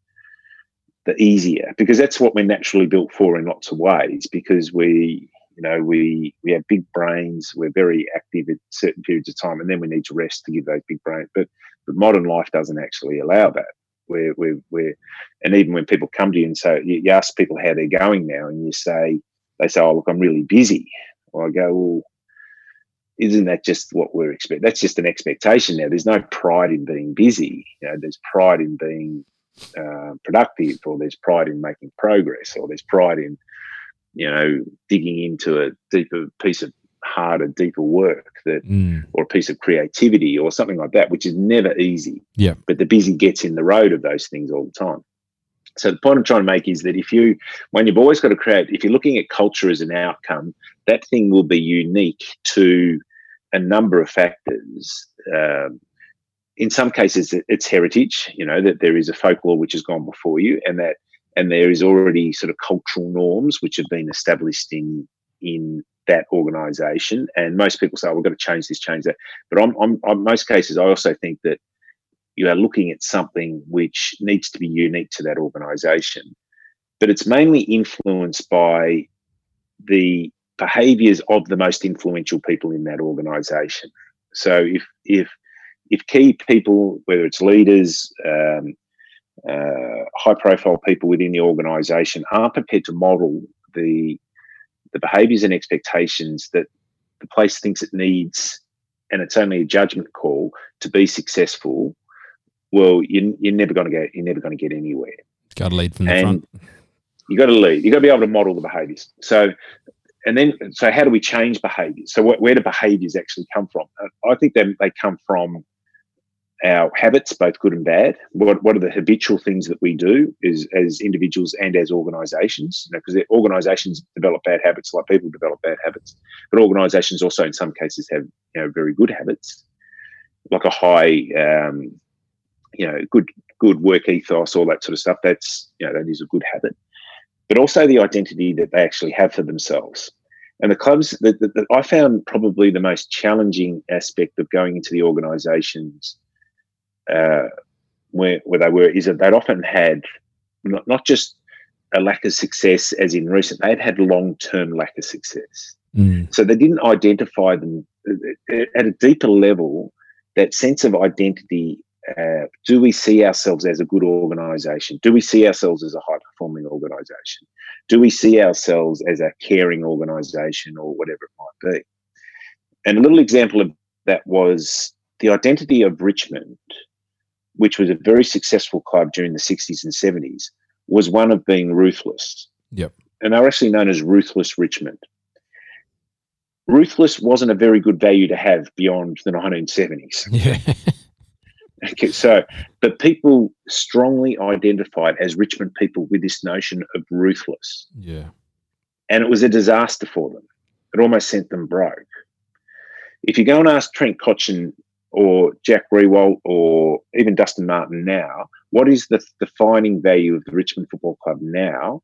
the easier, because that's what we're naturally built for in lots of ways. Because we, you know, we we have big brains, we're very active at certain periods of time, and then we need to rest to give those big brains. But but modern life doesn't actually allow that where where where and even when people come to you and say you, you ask people how they're going now and you say they say oh look i'm really busy. I go well isn't that just what we're expecting that's just an expectation now. There's no pride in being busy you know there's pride in being uh, productive or there's pride in making progress or there's pride in you know digging into a deeper piece of harder, deeper work that, mm. or a piece of creativity or something like that, which is never easy. Yeah. But the busy gets in the road of those things all the time. So the point I'm trying to make is that if you, when you've always got to create, if you're looking at culture as an outcome, that thing will be unique to a number of factors. Um, in some cases, it's heritage. You know that there is a folklore which has gone before you, and that and there is already sort of cultural norms which have been established in in that organisation. And most people say, oh, "We've got to change this, change that." But I'm, I'm most cases, I also think that you are looking at something which needs to be unique to that organization. But it's mainly influenced by the behaviors of the most influential people in that organization. So if if if key people, whether it's leaders, um, uh, high profile people within the organization, aren't prepared to model the the behaviors and expectations that the place thinks it needs, and it's only a judgment call to be successful, well, you, you're never going to get you're never going to get anywhere. Got to lead from the and front. You got to lead. You got to be able to model the behaviors. So, and then so how do we change behaviors? So wh- where do behaviors actually come from? Uh, I think they they come from our habits, both good and bad. What what are the habitual things that we do is as individuals and as organisations? Because you know, organisations develop bad habits, like people develop bad habits, but organisations also, in some cases, have you know very good habits, like a high, um, you know, good good work ethos, all that sort of stuff. That's you know that is a good habit, but also the identity that they actually have for themselves. And the clubs that, that, I found probably the most challenging aspect of going into the organisations uh, where, where they were is that they'd often had not, not just a lack of success as in recent, they'd had long term lack of success. Mm. So they didn't identify them uh, at a deeper level, that sense of identity. Uh, do we see ourselves as a good organization? Do we see ourselves as a high performing organization? Do we see ourselves as a caring organization or whatever it might be? And a little example of that was the identity of Richmond which was a very successful club during the 60s and 70s, was one of being ruthless. Yep. And they were actually known as Ruthless Richmond. Ruthless wasn't a very good value to have beyond the 1970s. (laughs) Yeah. okay, so, but people strongly identified as Richmond people with this notion of ruthless. Yeah. And it was a disaster for them. It almost sent them broke. If you go and ask Trent Cotchin or Jack Riewoldt or even Dustin Martin now, what is the defining value of the Richmond Football Club now?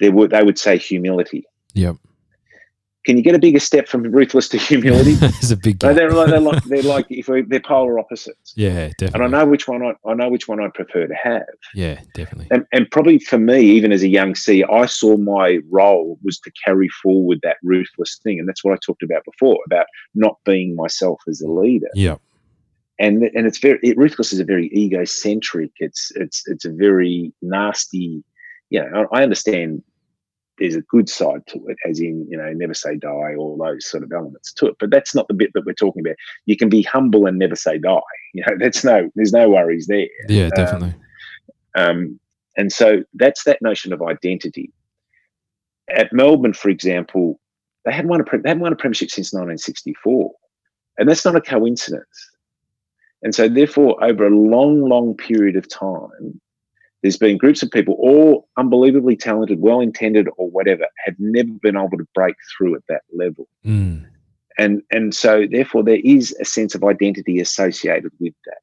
They would they would say humility. Yep. Can you get a bigger step from ruthless to humility? (laughs) it's a big. No, they're like they're like they're like (laughs) if we, they're polar opposites. Yeah, definitely. And I know which one I, I know which one I prefer to have. Yeah, definitely. And, and probably for me, even as a young C, I saw my role was to carry forward that ruthless thing, and that's what I talked about before about not being myself as a leader. Yeah. And and it's very it, ruthless is a very egocentric. It's it's it's a very nasty. You know, I understand there's a good side to it, as in, you know, never say die, all those sort of elements to it. But that's not the bit that we're talking about. You can be humble and never say die. (laughs) You know, that's no, there's no worries there. Yeah, definitely. Um, um, and so that's that notion of identity. At Melbourne, for example, they hadn't won a they hadn't won a premiership since 1964, and that's not a coincidence. And so, therefore, over a long, long period of time, there's been groups of people, all unbelievably talented, well intended, or whatever, have never been able to break through at that level. Mm. And, and so, therefore, there is a sense of identity associated with that.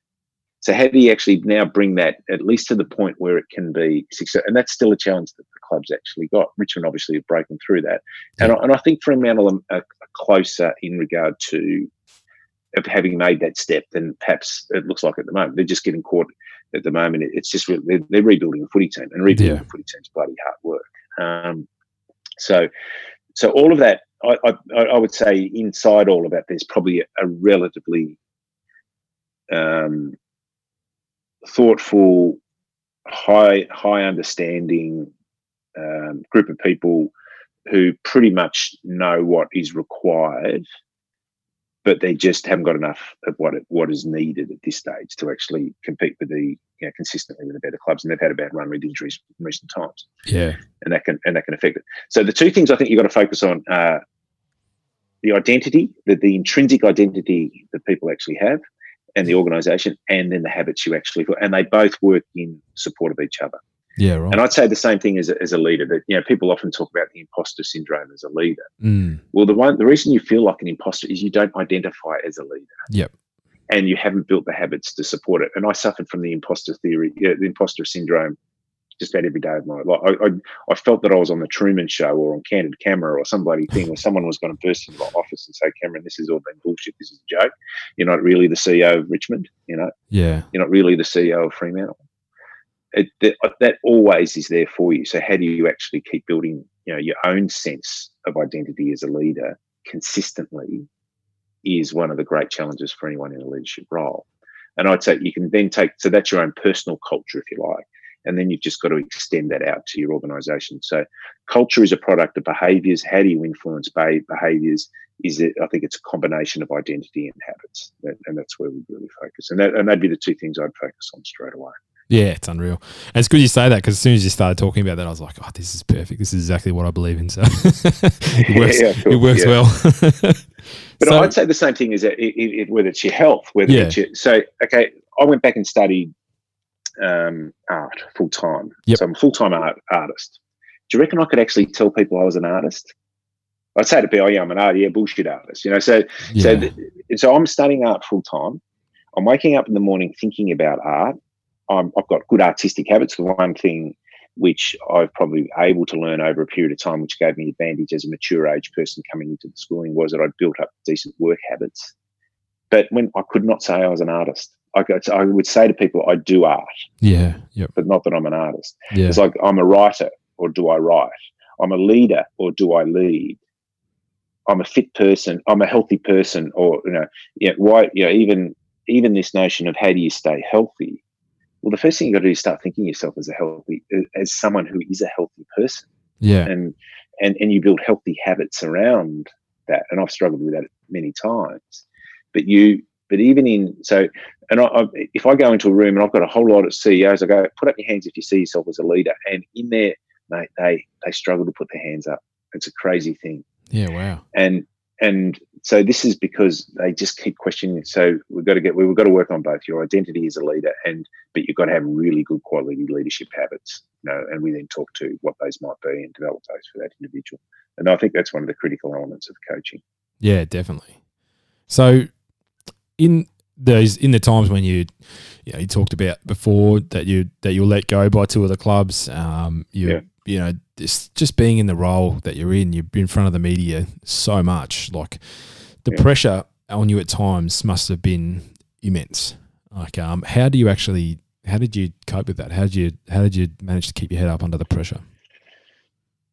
So, how do you actually now bring that at least to the point where it can be successful? And that's still a challenge that the club's actually got. Richmond obviously have broken through that. And, I, and I think Fremantle are, are closer in regard to of having made that step than perhaps it looks like at the moment. They're just getting caught at the moment. It's just they're, they're rebuilding a footy team, and rebuilding yeah. a footy team is bloody hard work. Um, so, so all of that, I, I, I, would say, inside all of that, there's probably a, a relatively um, thoughtful, high high understanding um, group of people who pretty much know what is required but they just haven't got enough of what it, what is needed at this stage to actually compete with the you know, consistently with the better clubs, and they've had a bad run with injuries in recent times. Yeah, and that can and that can affect it. So the two things I think you've got to focus on are the identity, the, the intrinsic identity that people actually have, and the organisation, and then the habits you actually and they both work in support of each other. Yeah, right. And I'd say the same thing as a, as a leader. That you know, people often talk about the imposter syndrome as a leader. Mm. Well, the one the reason you feel like an imposter is you don't identify as a leader. Yep. And you haven't built the habits to support it. And I suffered from the imposter theory, yeah, the imposter syndrome, just about every day of my life. I, I, I felt that I was on the Truman Show or on Candid Camera or somebody thing where someone was going to burst into my office and say, "Cameron, this has all been bullshit. This is a joke. You're not really the CEO of Richmond. You know, yeah, you're not really the CEO of Fremantle." It, that, that always is there for you. So how do you actually keep building, you know, your own sense of identity as a leader consistently? Is one of the great challenges for anyone in a leadership role. And I'd say you can then take, so that's your own personal culture, if you like. And then you've just got to extend that out to your organization. So culture is a product of behaviors. How do you influence behaviors? Is it, I think it's a combination of identity and habits. And that's where we really focus. And, that, and that'd be the two things I'd focus on straight away. Yeah, it's unreal. And it's good you say that because as soon as you started talking about that, I was like, oh, this is perfect. This is exactly what I believe in. So (laughs) it (laughs) works, yeah, it works yeah. well. (laughs) but so, I'd say the same thing is that it, it, whether it's your health, whether yeah. it's your, so, okay, I went back and studied um, art full time. Yep. So I'm a full time art, artist. Do you reckon I could actually tell people I was an artist? I'd say to people, oh, yeah, I'm an art, yeah, bullshit artist. You know, so, so, so I'm studying art full time. I'm waking up in the morning thinking about art I'm, I've got good artistic habits. The one thing which I've probably able to learn over a period of time, which gave me advantage as a mature age person coming into the schooling, was that I built up decent work habits. But when I could not say I was an artist, I, I would say to people, I do art. Yeah. Yep. But not that I'm an artist. Yeah. It's like I'm a writer or do I write? I'm a leader or do I lead? I'm a fit person. I'm a healthy person, or you know, yeah. Why? You know, even even this notion of how do you stay healthy? Well, the first thing you got to do is start thinking yourself as a healthy, uh, as someone who is a healthy person. Yeah. And and and you build healthy habits around that. And I've struggled with that many times. But you, but even in so, and I, I, if I go into a room and I've got a whole lot of CEOs, I go, put up your hands if you see yourself as a leader. And in there, mate, they they struggle to put their hands up. It's a crazy thing. Yeah. Wow. And and so this is because they just keep questioning. So we've got to get we've got to work on both your identity as a leader and but you've got to have really good quality leadership habits. You know, and we then talk to what those might be and develop those for that individual. And I think that's one of the critical elements of coaching. Yeah, definitely. So in those in the times when you you know you talked about before that you that you'll let go by two of the clubs, um, you yeah. You know just just being in the role that you're in, you're in front of the media so much. Like the yeah. pressure on you at times must have been immense. Like, um, how do you actually? How did you cope with that? How did you? How did you manage to keep your head up under the pressure?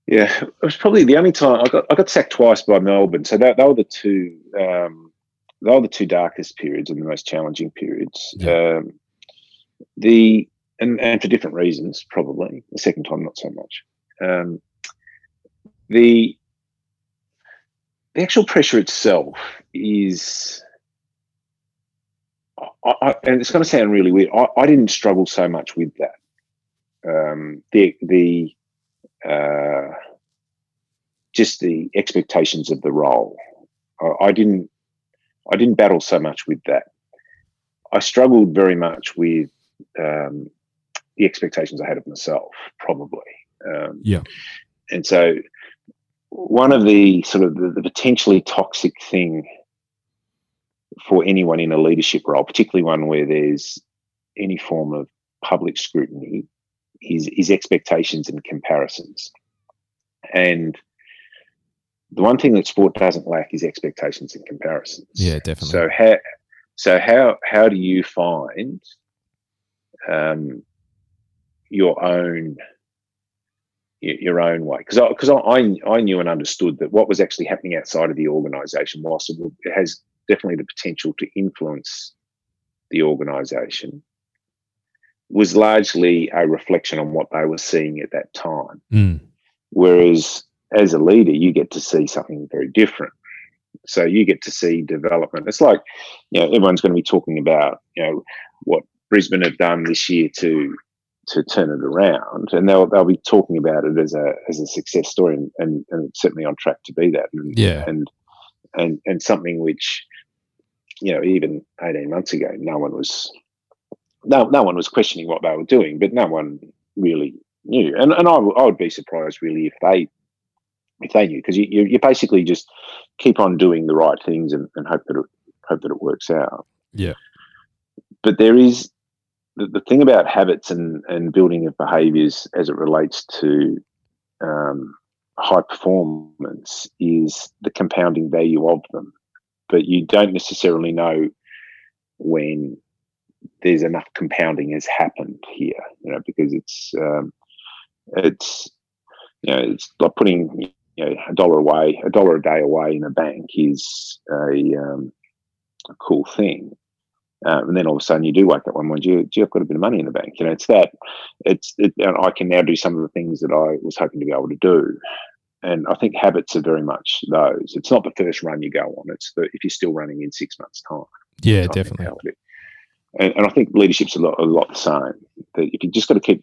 Yeah, it was probably the only time I got I got sacked twice by Melbourne. So that, that were the two um, they were the two darkest periods and the most challenging periods. Yeah. Um, the and, and for different reasons, probably. The second time, not so much. Um, the the actual pressure itself is, I, I, and it's going to sound really weird. I, I, didn't struggle so much with that. Um, the the uh, just the expectations of the role. I, I didn't I didn't battle so much with that. I struggled very much with um, the expectations I had of myself, probably. Um, yeah. And so, one of the sort of the, the, potentially toxic thing for anyone in a leadership role, particularly one where there's any form of public scrutiny, is, is expectations and comparisons. And the one thing that sport doesn't lack is expectations and comparisons. Yeah, definitely. So how so how how do you find um, your own your own way because because I, I, I knew and understood that what was actually happening outside of the organisation, whilst it, it has definitely the potential to influence the organisation, was largely a reflection on what they were seeing at that time. Mm. Whereas as a leader, you get to see something very different. So you get to see development. It's like, you know, everyone's going to be talking about, you know, what Brisbane have done this year to to turn it around, and they'll they'll be talking about it as a as a success story, and, and, and certainly on track to be that. And, yeah, and and and something which, you know, even eighteen months ago, no one was no no one was questioning what they were doing, but no one really knew. And and I, w- I would be surprised really if they if they knew because you, you, you basically just keep on doing the right things and, and hope that it hope that it works out. Yeah. But there is the, the thing about habits and, and building of behaviors as it relates to um, high performance is the compounding value of them. But you don't necessarily know when there's enough compounding has happened here, you know, because it's um, it's you know it's like putting you know a dollar away, a dollar a day away in a bank is a, um, a cool thing. Uh, and then all of a sudden you do wake up one morning, gee, I've got a bit of money in the bank. You know, it's that, it's, it, I can now do some of the things that I was hoping to be able to do. And I think habits are very much those. It's not the first run you go on. It's the, if you're still running in six months' time. Yeah, definitely. And, and, I think leadership's a lot, a lot the same. That if you just got to keep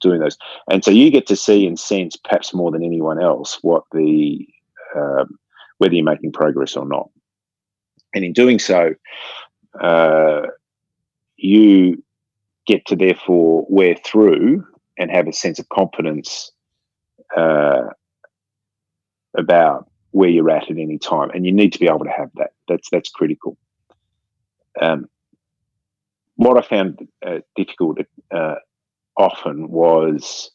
doing those, and so you get to see and sense, perhaps more than anyone else, what the um, whether you're making progress or not. And in doing so, uh, you get to therefore wear through and have a sense of confidence uh, about where you're at at any time, and you need to be able to have that. That's that's critical. Um, what I found uh, difficult uh, often was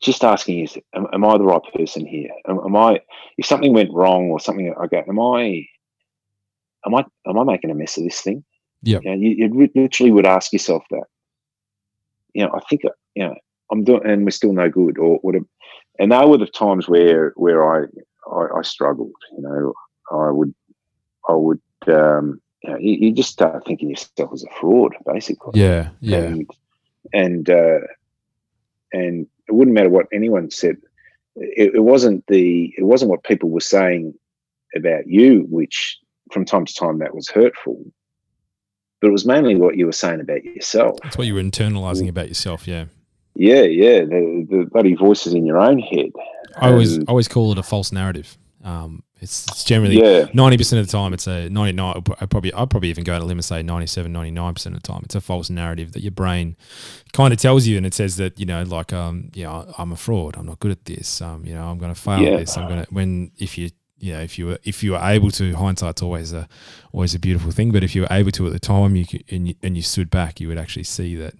just asking is am, am, I the right person here? Am, am, I if something went wrong or something I go, am I am I am I making a mess of this thing? Yeah. You, know, you, you, literally would ask yourself that. You know, I think you know I'm doing, and we're still no good, or would and they were the times where where I, I, I struggled. You know, I would I would um, you, know, you, you, just start thinking yourself as a fraud, basically. Yeah, yeah. And and uh, and it wouldn't matter what anyone said. It, it wasn't the it wasn't what people were saying about you, which from time to time that was hurtful. But it was mainly what you were saying about yourself. That's what you were internalizing about yourself, yeah. Yeah, yeah. The, the bloody voices in your own head. I always, I always call it a false narrative. Um, it's, it's generally ninety percent of the time. It's a ninety nine. I probably I probably even go limb and say 97, 99 percent of the time. It's a false narrative that your brain kind of tells you, and it says that you know, like um, yeah, I'm a fraud. I'm not good at this. Um, you know, I'm going to fail yeah. this. I'm going to when if you you know if you were if you were able to hindsight's always a always a beautiful thing. But if you were able to at the time, you could, and you, and you stood back, you would actually see that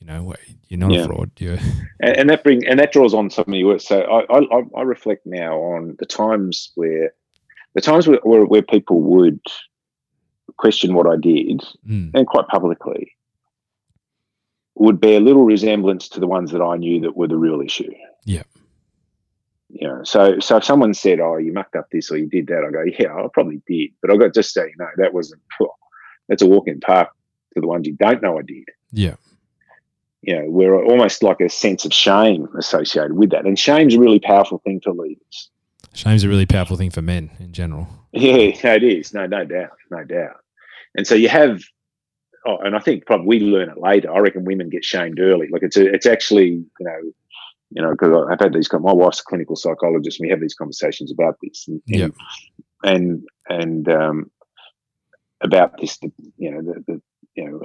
you know you're not yeah. a fraud. you (laughs) and, and, that bring and that draws on some of your work. So I, I, I reflect now on the times where the times where, where, where people would question what I did, mm. and quite publicly, would bear little resemblance to the ones that I knew that were the real issue. Yeah. You know, so so if someone said, "Oh, you mucked up this or you did that," I go, "Yeah, I probably did," but I got just say, "No, that wasn't. That's a walk in park to the ones you don't know I did." Yeah you know, we're almost like a sense of shame associated with that. And shame's a really powerful thing for leaders. Shame's a really powerful thing for men in general. Yeah, it is. No, no doubt, no doubt. And so you have, oh, and I think probably we learn it later. I reckon women get shamed early. Like it's a, it's actually, you know, you know, because I've had these. My wife's a clinical psychologist. And we have these conversations about this, and yeah, and and um, about this, you know, the, the you know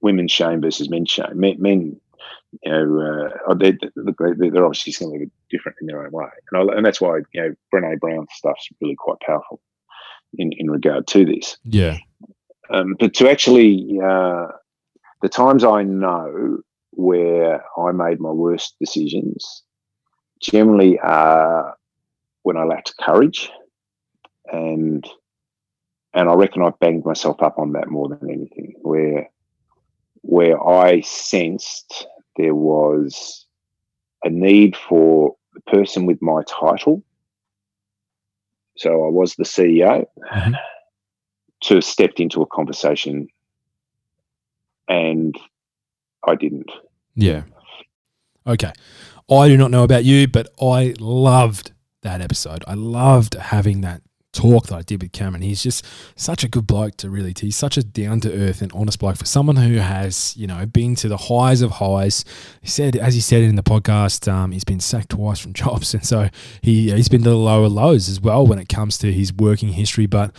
women's shame versus men's shame. Men, men you know, uh, oh, they're, they're obviously something different in their own way, and, I, and that's why you know Brené Brown stuff's really quite powerful in in regard to this. Yeah, um, but to actually uh, the times I know where I made my worst decisions generally are when I lacked courage, and and I reckon I banged myself up on that more than anything. Where where I sensed there was a need for the person with my title. So I was the CEO mm-hmm. to have stepped into a conversation and I didn't. Yeah. Okay. I do not know about you, but I loved that episode. I loved having that talk that I did with Cameron. He's just such a good bloke to really. He's such a down to earth and honest bloke for someone who has you know been to the highs of highs. He said, as he said in the podcast, um, he's been sacked twice from (laughs) jobs, and so he he's been to the lower lows as well when it comes to his working history. But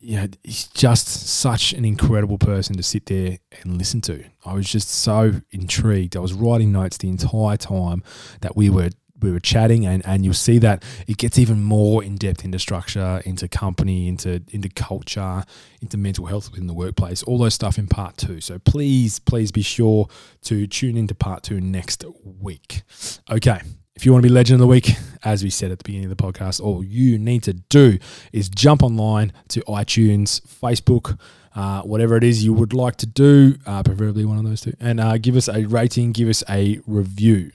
know, he's just such an incredible person to sit there and listen to. I was just so intrigued. I was writing notes the entire time that we were we were chatting, and, and you'll see that it gets even more in depth into structure, into company, into into culture, into mental health within the workplace, all those stuff in part two. So please, please be sure to tune into part two next week. Okay. If you want to be legend of the week, as we said at the beginning of the podcast, all you need to do is jump online to iTunes, Facebook, uh, whatever it is you would like to do, uh, preferably one of those two, and uh, give us a rating, give us a review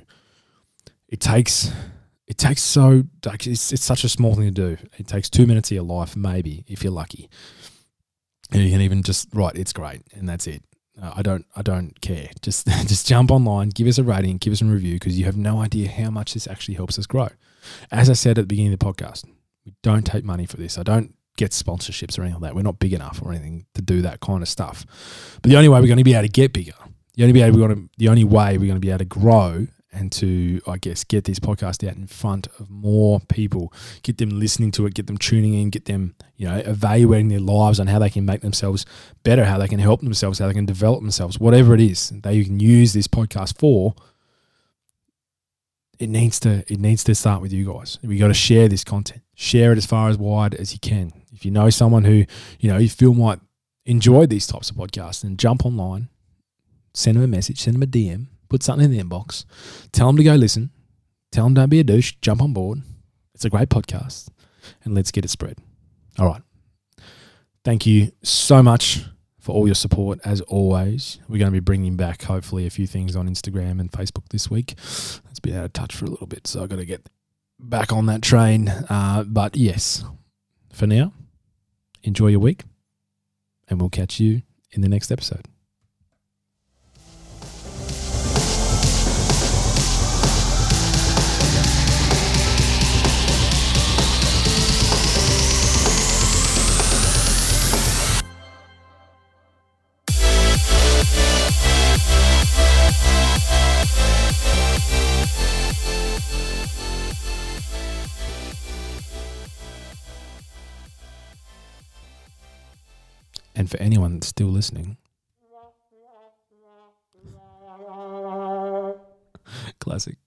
it takes it takes so it's, it's such a small thing to do. It takes two minutes of your life, maybe if you're lucky, and you can even just write it's great, and that's it. Uh, I don't I don't care. Just (laughs) just jump online, give us a rating, give us a review because you have no idea how much this actually helps us grow. As I said at the beginning of the podcast, we don't take money for this. I don't get sponsorships or anything like that. We're not big enough or anything to do that kind of stuff. But the only way we're going to be able to get bigger, the only way we're going to, the only way we're going to be able to grow and to, I guess, get this podcast out in front of more people, get them listening to it, get them tuning in, get them, you know, evaluating their lives on how they can make themselves better, how they can help themselves, how they can develop themselves, whatever it is that you can use this podcast for. It needs to it needs to start with you guys. We got to share this content. Share it as far as wide as you can. If you know someone who, you know, you feel might enjoy these types of podcasts, then jump online, send them a message, send them a DM, put something in the inbox, tell them to go listen, tell them don't be a douche, jump on board. It's a great podcast, and let's get it spread. All right. Thank you so much for all your support as always. We're going to be bringing back hopefully a few things on Instagram and Facebook this week. It's been out of touch for a little bit, so I've got to get back on that train. Uh, but yes, for now, enjoy your week, and we'll catch you in the next episode. And for anyone that's still listening, classic.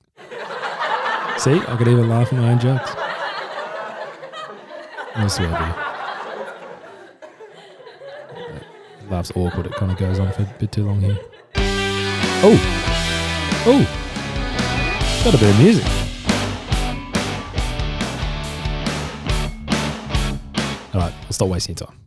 See, I could even laugh at my own jokes. I swear Laugh's awkward. It kind of goes on for a bit too long here. Oh, oh, got a bit of music. All right, I'll stop wasting your time.